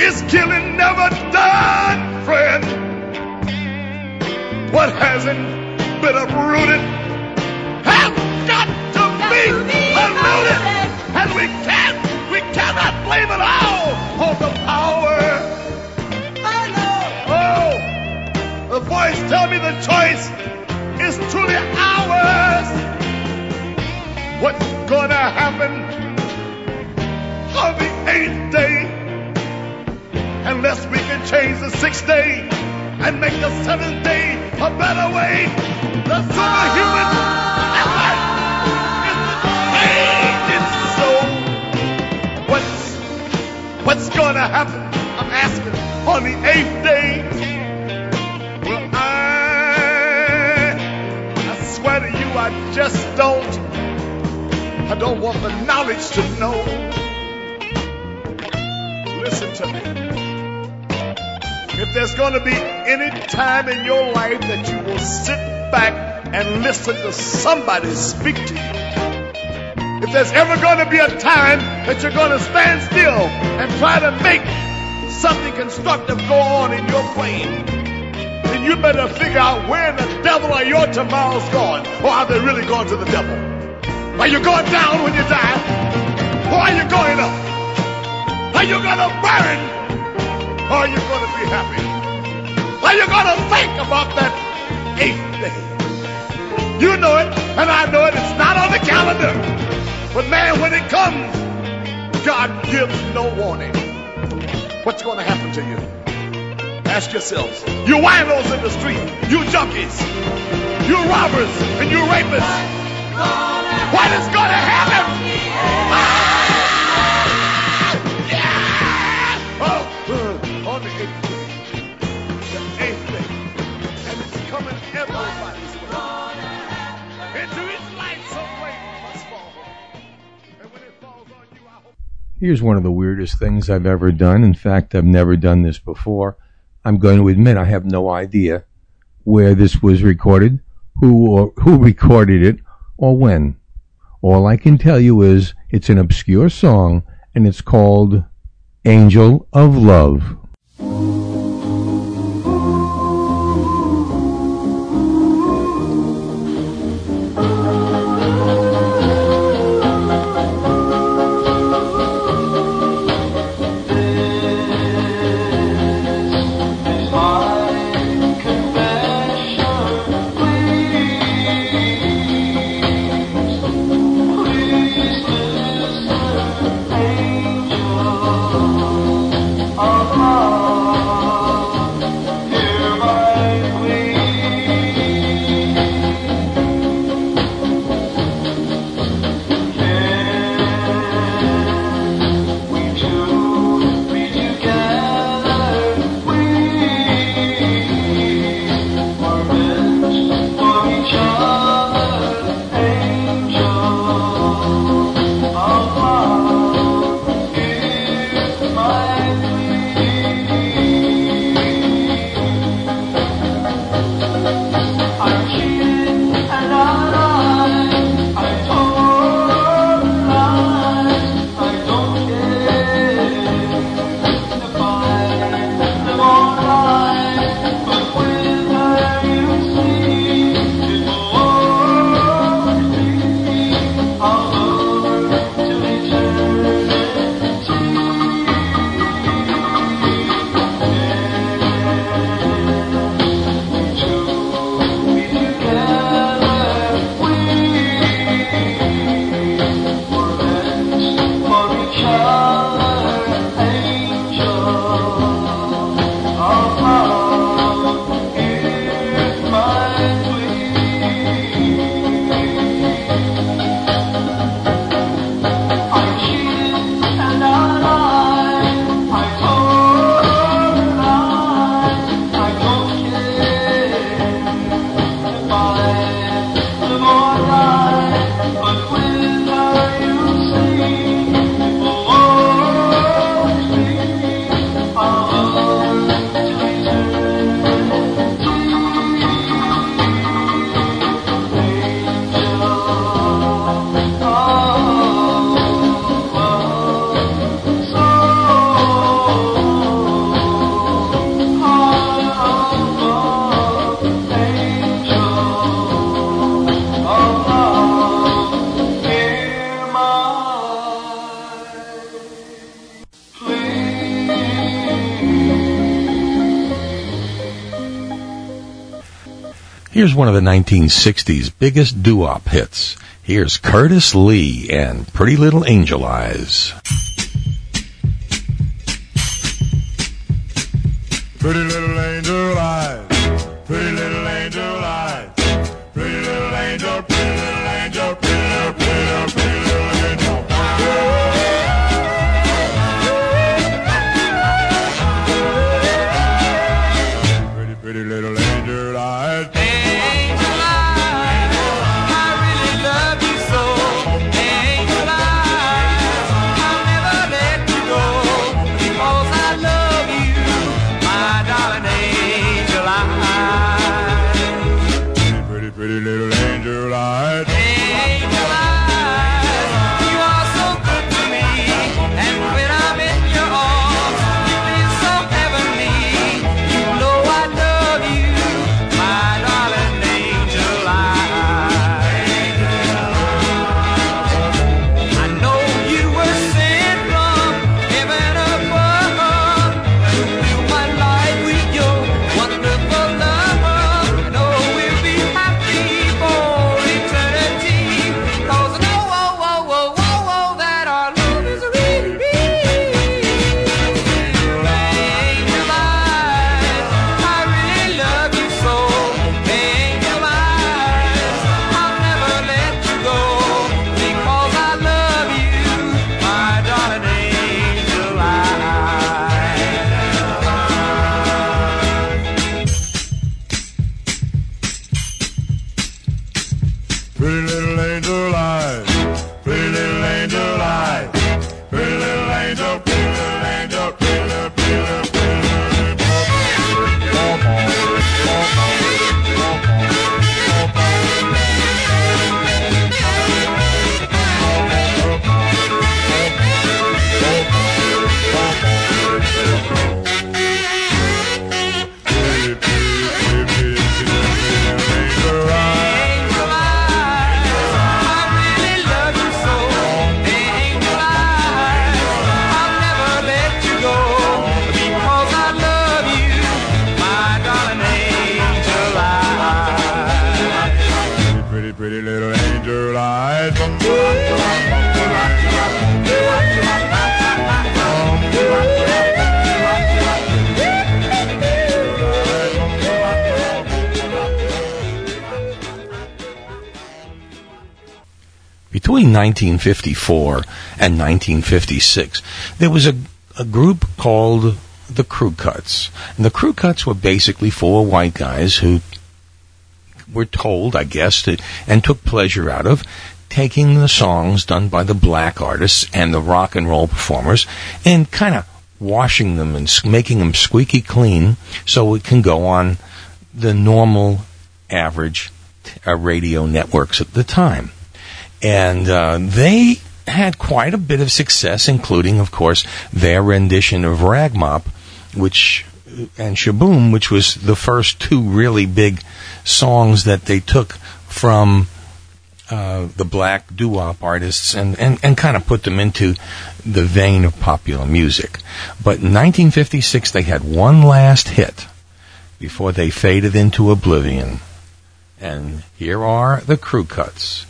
Is killing never done, friend? What hasn't been uprooted has got to be uprooted, and we can't, we cannot blame it all on the power. Oh, the voice tell me the choice is truly ours. What's gonna happen on the eighth day? Unless we can change the sixth day and make the seventh day a better way. The superhuman effort is the changing soul. What's what's gonna happen? I'm asking on the eighth day. Well, I I swear to you, I just don't. I don't want the knowledge to know. Listen to me. If there's going to be any time in your life that you will sit back and listen to somebody speak to you, if there's ever going to be a time that you're going to stand still and try to make something constructive go on in your brain, then you better figure out where in the devil are your tomorrows going, or are they really going to the devil? Are you going down when you die, or are you going up? Are you going to burn, or are you going to be happy? Are you going to think about that eighth day? You know it, and I know it. It's not on the calendar. But man, when it comes, God gives no warning. What's going to happen to you? Ask yourselves. You winos in the street, you junkies, you robbers, and you rapists. What is going to happen? Ah! Oh, I Here's one of the weirdest things I've ever done. In fact, I've never done this before. I'm going to admit I have no idea where this was recorded, who or who recorded it, or when. All I can tell you is it's an obscure song and it's called Angel of Love. Here's one of the 1960s biggest doo-wop hits. Here's Curtis Lee and Pretty Little Angel Eyes. Pretty little angel eyes, pretty little 1954 and 1956, there was a, a group called the Crew Cuts. And the Crew Cuts were basically four white guys who were told, I guess, to, and took pleasure out of taking the songs done by the black artists and the rock and roll performers and kind of washing them and making them squeaky clean so it can go on the normal average uh, radio networks at the time. And uh, they had quite a bit of success, including, of course, their rendition of Ragmop, which and Sh-Boom, which was the first two really big songs that they took from uh, the black doo-wop artists and, and, and kind of put them into the vein of popular music. But in 1956, they had one last hit before they faded into oblivion. And here are the crew cuts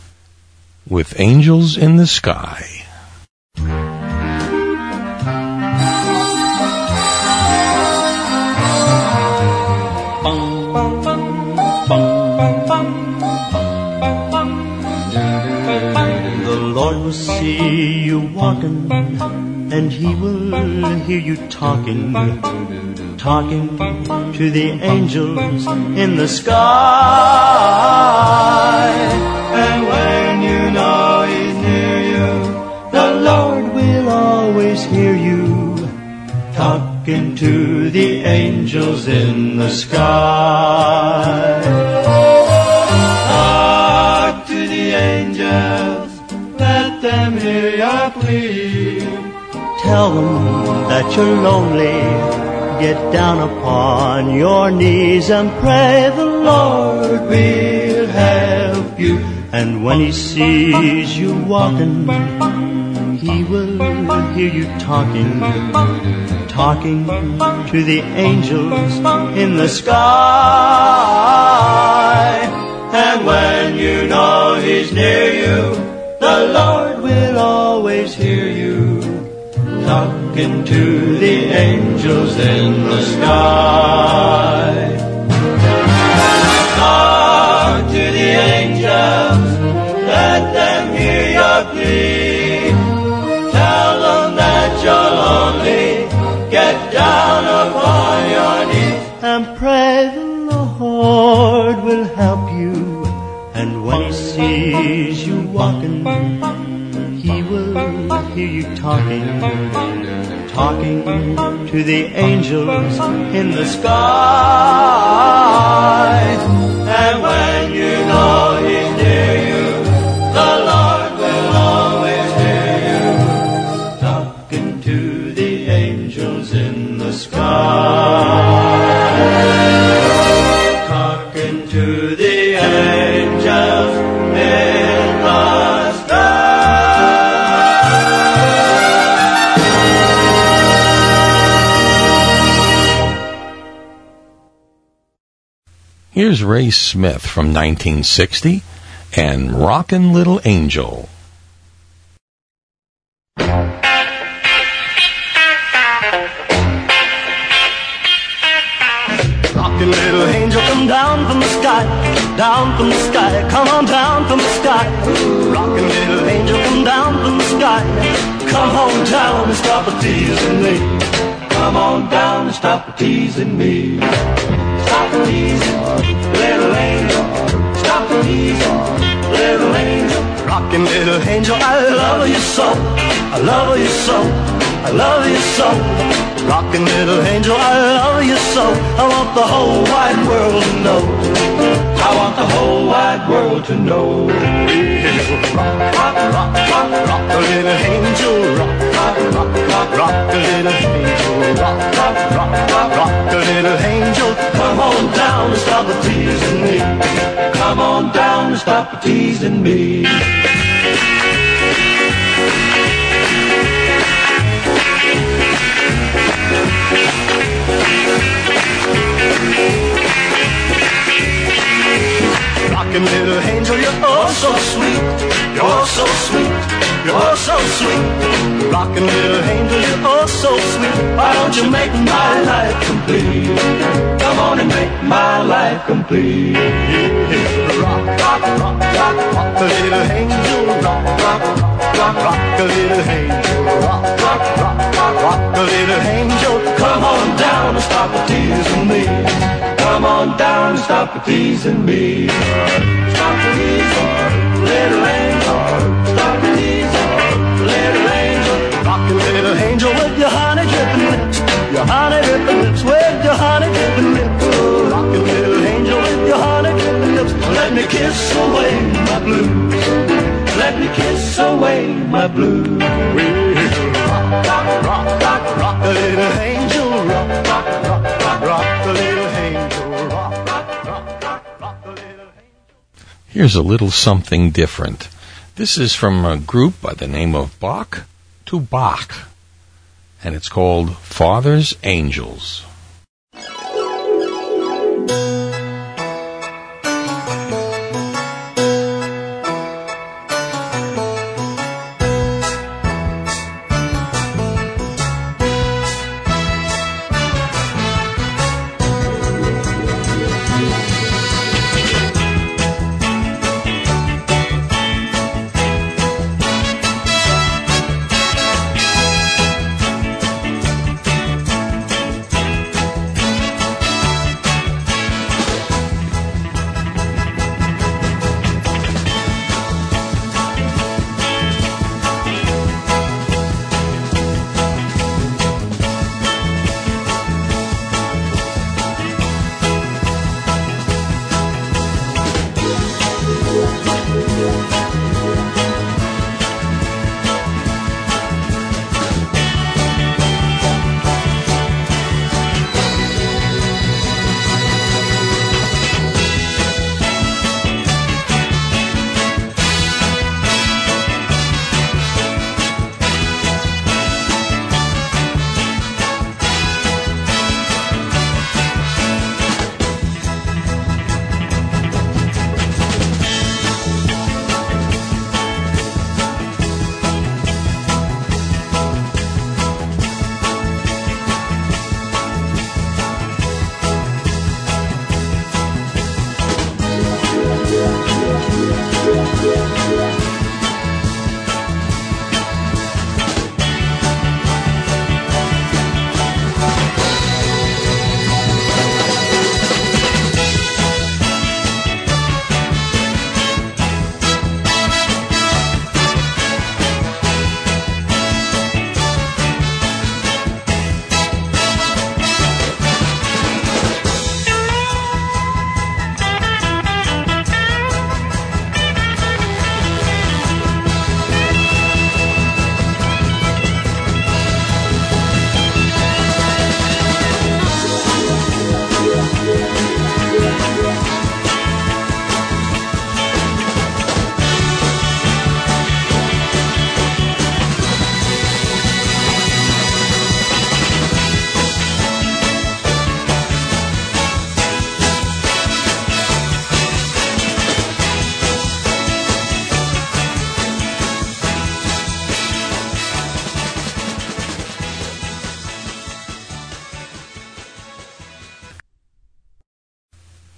with Angels in the Sky. The Lord will see you walking, and He will hear you talking, talking to the angels in the sky. And when you know He's near you, the Lord will always hear you talking to the angels in the sky. Talk to the angels, let them hear your plea. Tell them that you're lonely. Get down upon your knees and pray the Lord will help you. And when He sees you walking, He will hear you talking, talking to the angels in the sky. And when you know He's near you, the Lord will always hear you talking to the angels in the sky. Talk to the angels, let them hear your plea. Tell them that you're lonely, get down upon your knees and pray the Lord will help you. And when He sees you walking, He will hear you talking, talking to the angels in the sky. And when you know Here's Ray Smith from 1960 and Rockin' Little Angel. Rockin' little angel, come down from the sky, down from the sky, come on down from the sky. Rockin' little angel, come down from the sky, come on down and stop teasing me. Come on down and stop teasing me. Stop a teasing, little angel. Stop a teasing, little angel. Rockin' little angel, I love you so. I love you so. I love you so. Rockin' little angel, I love you so. I want the whole wide world to know. I want the whole wide world to know. Rock, rock, rock, rock, rock, a little angel. Rock, rock, rock, rock, rock, a little angel. Rock, rock, rock, rock, rock, a little angel. Come on down and stop teasing me. Come on down and stop teasing me. Rockin' little angel, you're oh so sweet. You're so sweet. You're so sweet. Rockin' little angel, you're oh so sweet. Why don't you make my life complete? Come on and make my life complete. Rock, rock, rock, rock, rock, a little angel. Rock, rock, rock, rock, a little angel. Rock, rock, rock, rock, rock, little angel. Come on down and stop teasing me. Come on down stop teasing me. Stop teasing, little angel. Stop little angel. Little angel with your honey lips. Your honey lips with your honey lips. Little angel with your honey lips. Let me kiss away my blues. Let me kiss away my blues. Rock, rock, rock, rock, rock, little angel. Rock, rock, Here's a little something different. This is from a group by the name of Bok to Bach, and it's called Father's Angels.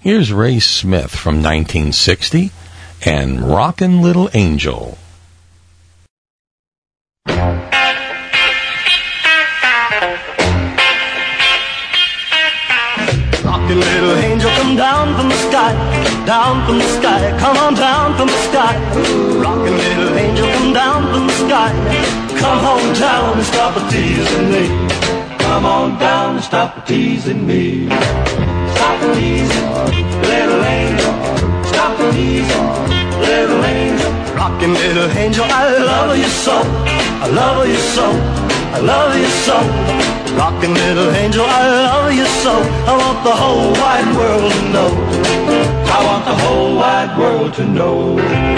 Here's Ray Smith from 1960 and Rockin' Little Angel. Rockin' little angel, come down from the sky, down from the sky, come on down from the sky. Rockin' little angel, come down from the sky, come on down and stop teasing me. Come on down and stop teasing me. Little angel. Stop little angel. Little angel, I love you so. I love you so. I love you so. Rockin' little angel, I love you so. I want the whole wide world to know. I want the whole wide world to know. Rock,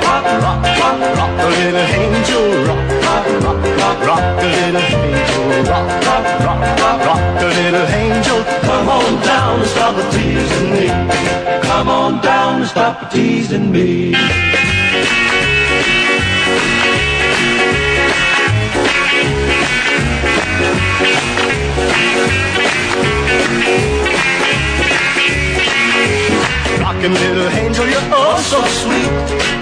rock, rock, rock, rock, a little angel. Rock, rock, rock, rock, rock, a little angel. Rock, rock, rock, rock, rock, a little angel. Come on down and stop teasing me. Come on down and stop teasing me. Rockin' little angel, you're oh so sweet.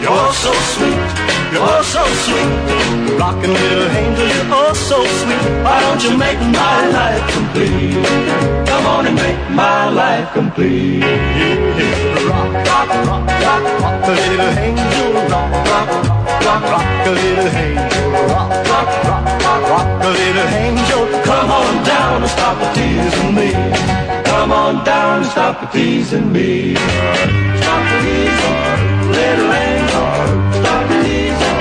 You're so sweet. You're so sweet. Rockin' little angel, you're oh so sweet. Why don't you make my life complete? Come on and make my life complete. Yeah. Rock, rock, rock, rock, rock, a little angel. Rock, rock, rock, rock, a little angel. Rock, rock, rock, rock, rock, little angel. Come on down and stop the teasing me. Come on down and stop the teasing me. Stop the teasing, little angel. Stop the teasing,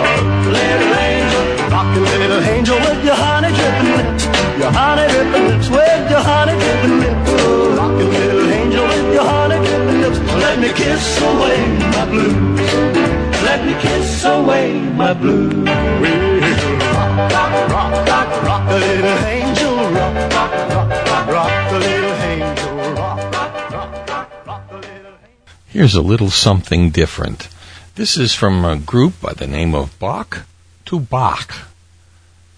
little angel. Rockin' little angel with your honey drippin' lips. Your honey drippin' lips with your honey drippin' lips. Rockin' little angel with your honey drippin' lips. Let me kiss away my blues. Let me kiss away my blues. Rock, rock, rock, rock, rock, a little angel. Rock, rock, rock, rock, rock, a little angel. Here's a little something different. This is from a group by the name of Bok to Bach,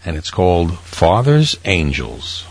and it's called Father's Angels.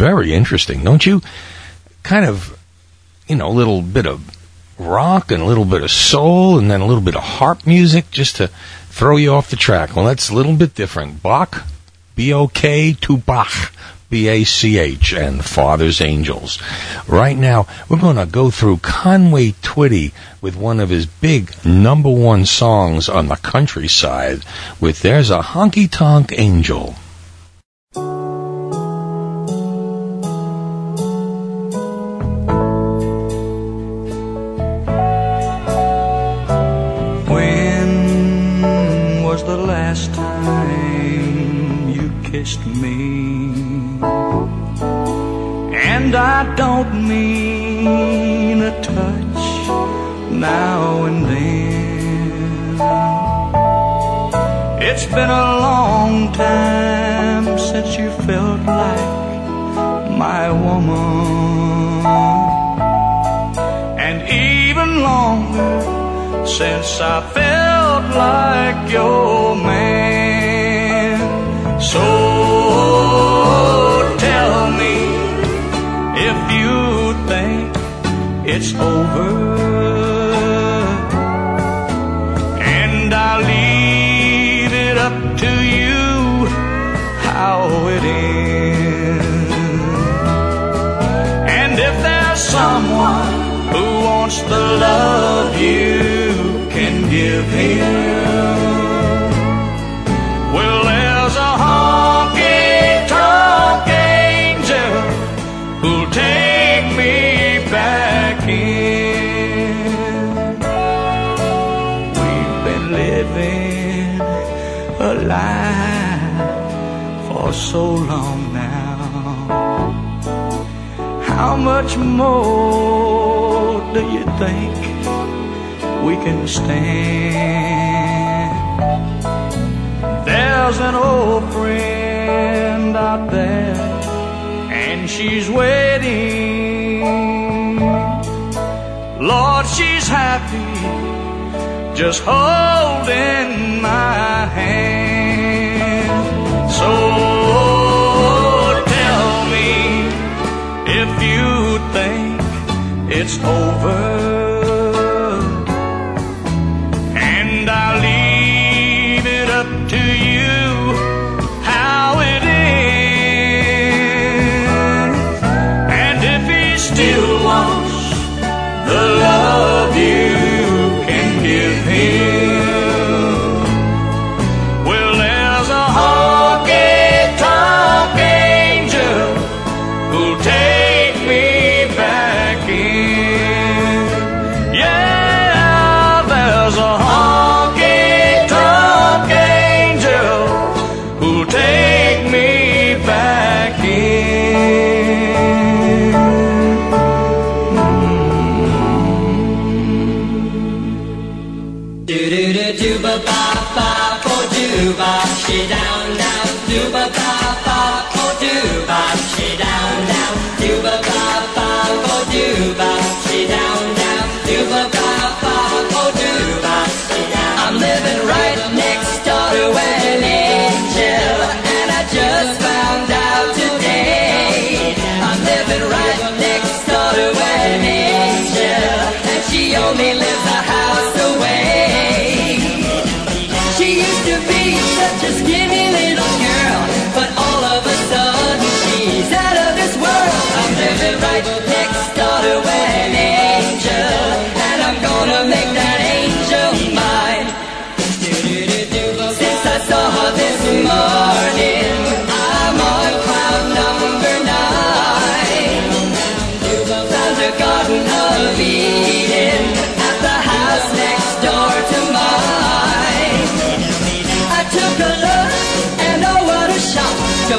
Very interesting, don't you? Kind of, you know, a little bit of rock and a little bit of soul, and then a little bit of harp music, just to throw you off the track. Well, that's a little bit different. Bok, B O K to Bach, B A C H, and Father's Angels. Right now, we're going to go through Conway Twitty with one of his big number one songs on the countryside with There's a Honky Tonk Angel. alive for so long now. How much more do you think we can stand? There's an old friend out there, and she's waiting. Lord, she's happy just holding my hand. So tell me if you think it's over. house away. She used to be such a skinny little girl, but all of a sudden she's out of this world. I'm right next daughter, an angel, and I'm gonna make that.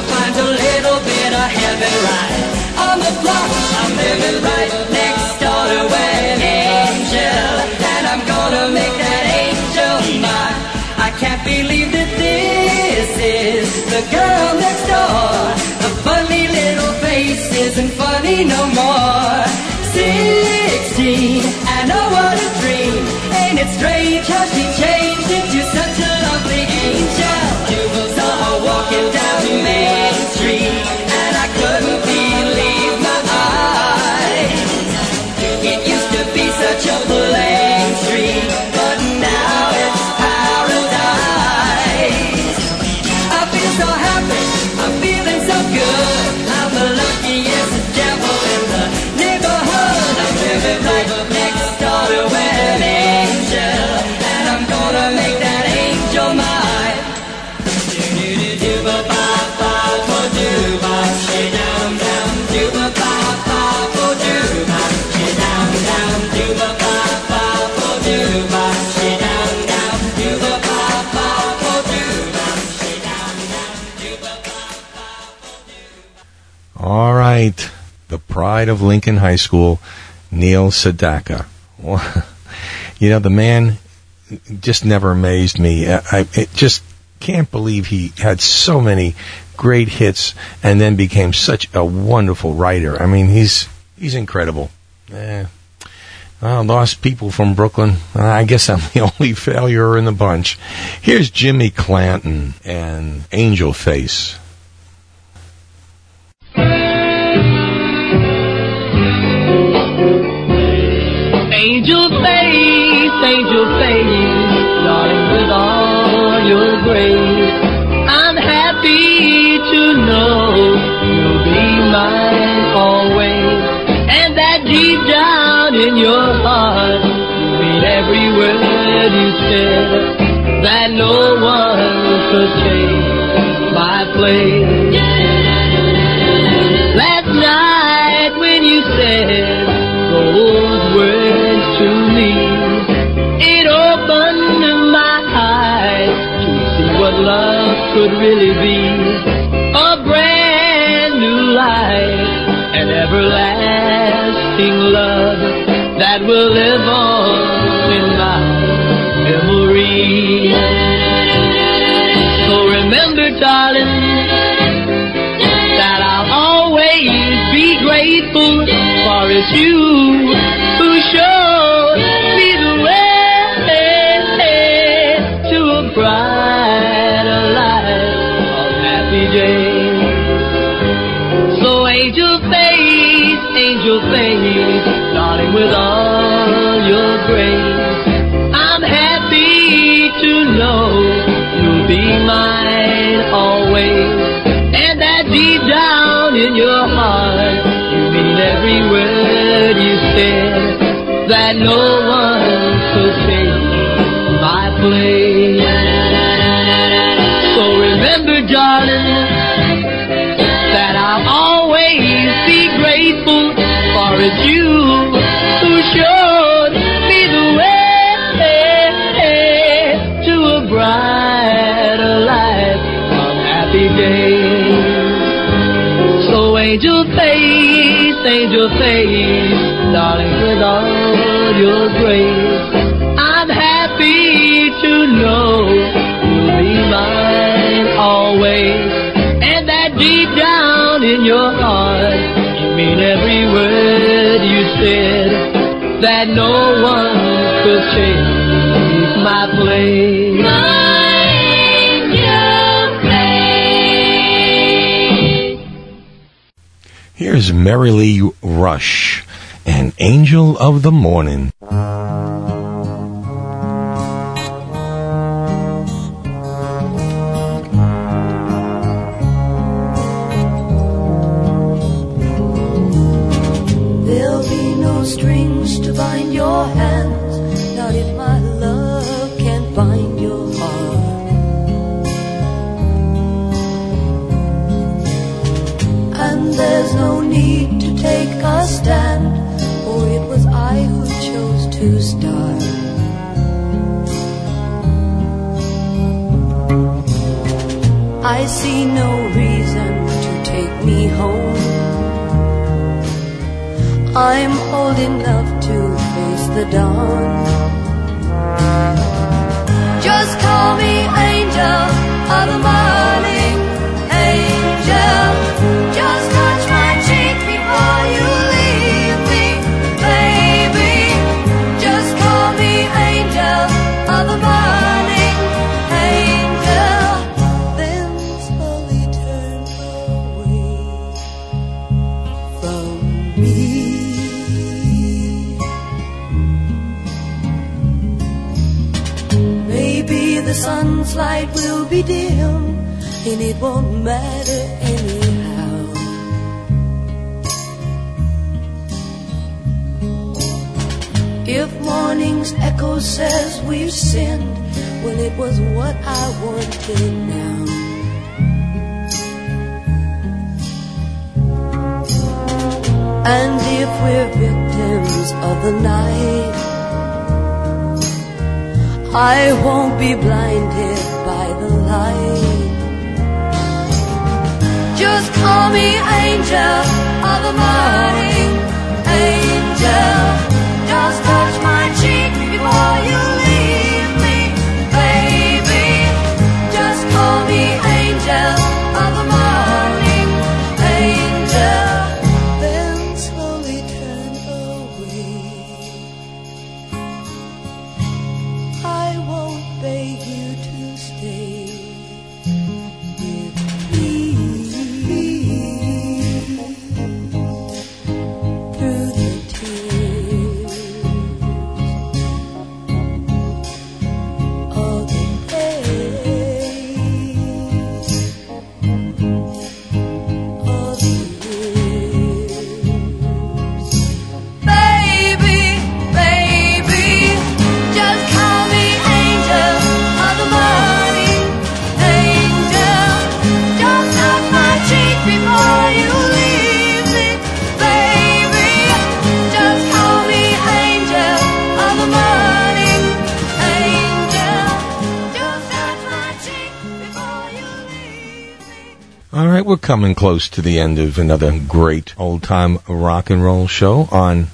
I'll find a little bit of heaven right on the block. I'm living right next door to an angel, and I'm gonna make that angel mine. I can't believe that this is the girl next door. The funny little face isn't funny no more. Sixteen, and oh what a dream! Ain't it strange how she changed? and I'll be. of Lincoln High School, Neil Sedaka. You know, the man just never amazed me. I, I just can't believe he had so many great hits and then became such a wonderful writer. I mean, he's he's incredible. Uh, lost people from Brooklyn. Uh, I guess I'm the only failure in the bunch. Here's Jimmy Clanton and Angel Face. Angel face, angel face, darling, with all your grace, I'm happy to know you'll be mine always, and that deep down in your heart, you mean every word you said, that no one could take my place. Last night when you said those words to me, it opened my eyes to see what love could really be. A brand new life, an everlasting love that will live on in my memory. So remember, darling, that I'll always be grateful for it's you face, angel face, darling, with all your grace, I'm happy to know you'll be mine always. And that deep down in your heart, you mean every word you said, that no one could take my place. Here's Merrilee Rush and Angel of the Morning. I see no reason to take me home. I'm old enough to face the dawn. Just call me angel of the be dim and it won't matter anyhow. If morning's echo says we've sinned, well, it was what I wanted now. And if we're victims of the night, I won't be blinded by light. Just call me angel of the morning, angel. Just touch my cheek before you coming close to the end of another great old time rock and roll show on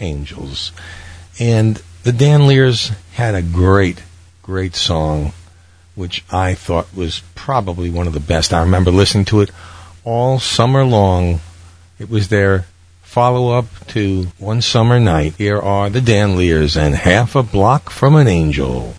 Angels. And the Danleers had a great, great song, which I thought was probably one of the best. I remember listening to it all summer long. It was their follow up to One Summer Night. Here are the Danleers and Half a Block from an Angel.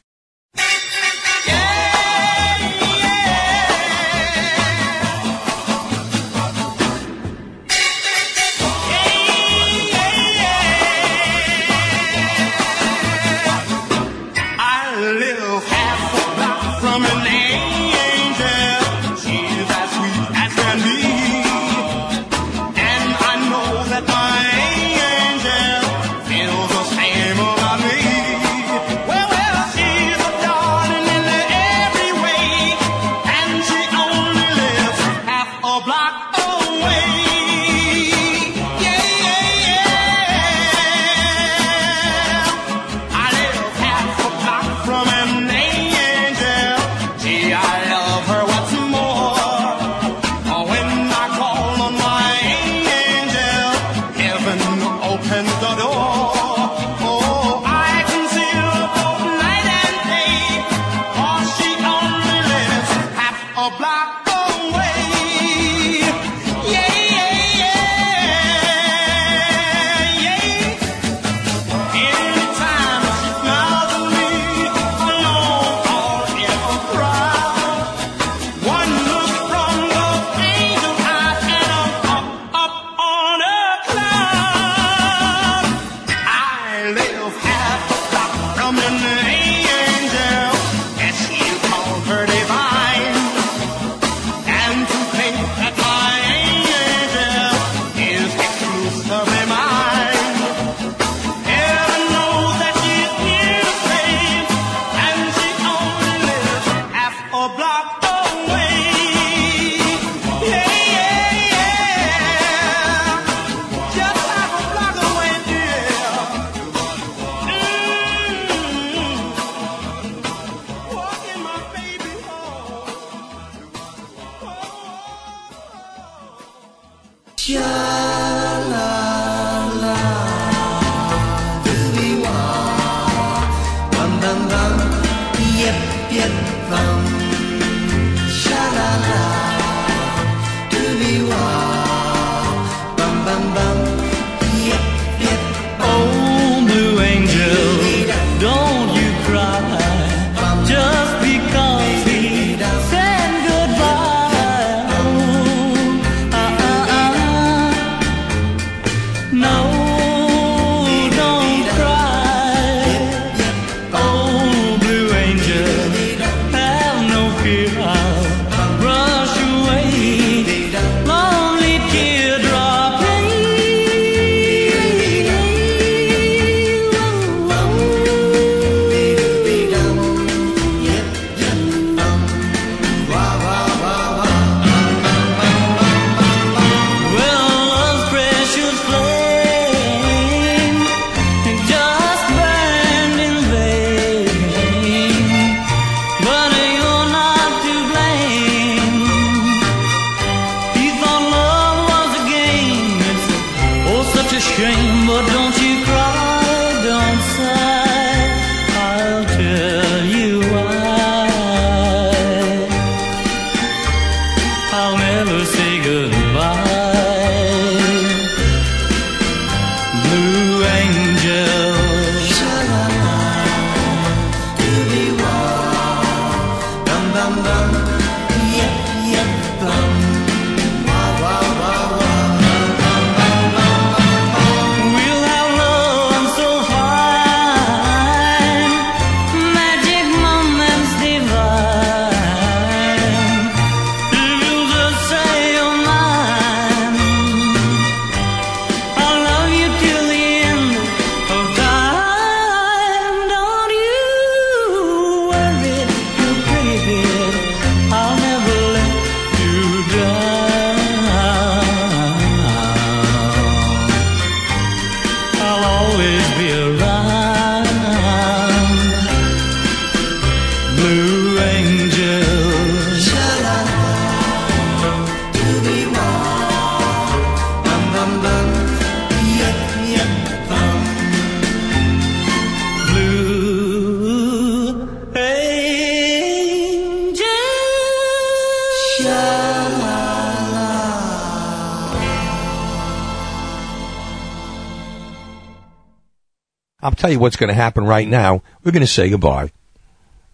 I'll tell you what's going to happen right now. We're going to say goodbye.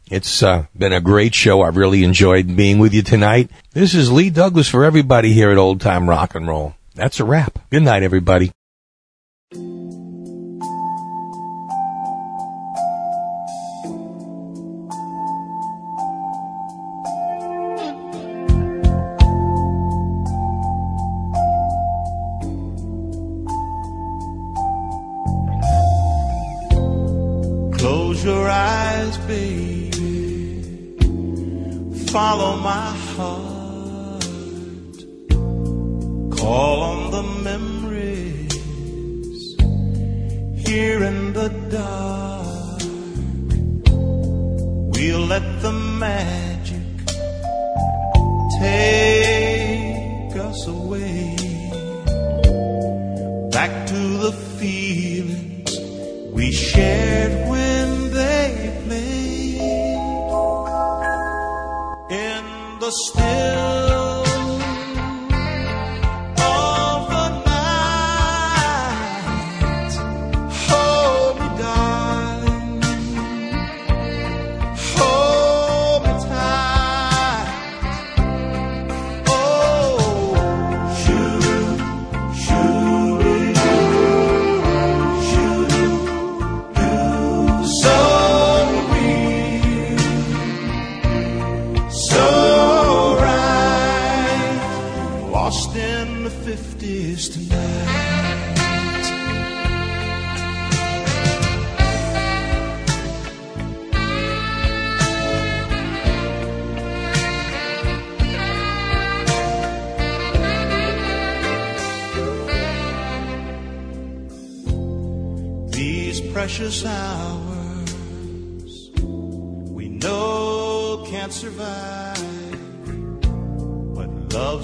It's uh, been a great show. I've really enjoyed being with you tonight. This is Lee Douglas for everybody here at Old Time Rock and Roll. That's a wrap. Good night, everybody. Your eyes, baby. Follow my heart. Call on the memories here in the dark. We'll let the magic take us away back to the feelings we shared when still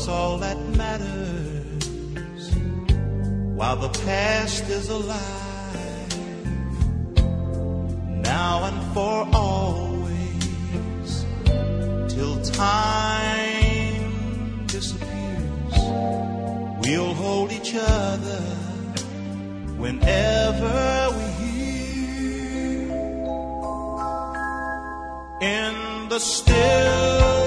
all that matters while the past is alive. Now and for always, till time disappears, we'll hold each other whenever we hear in the still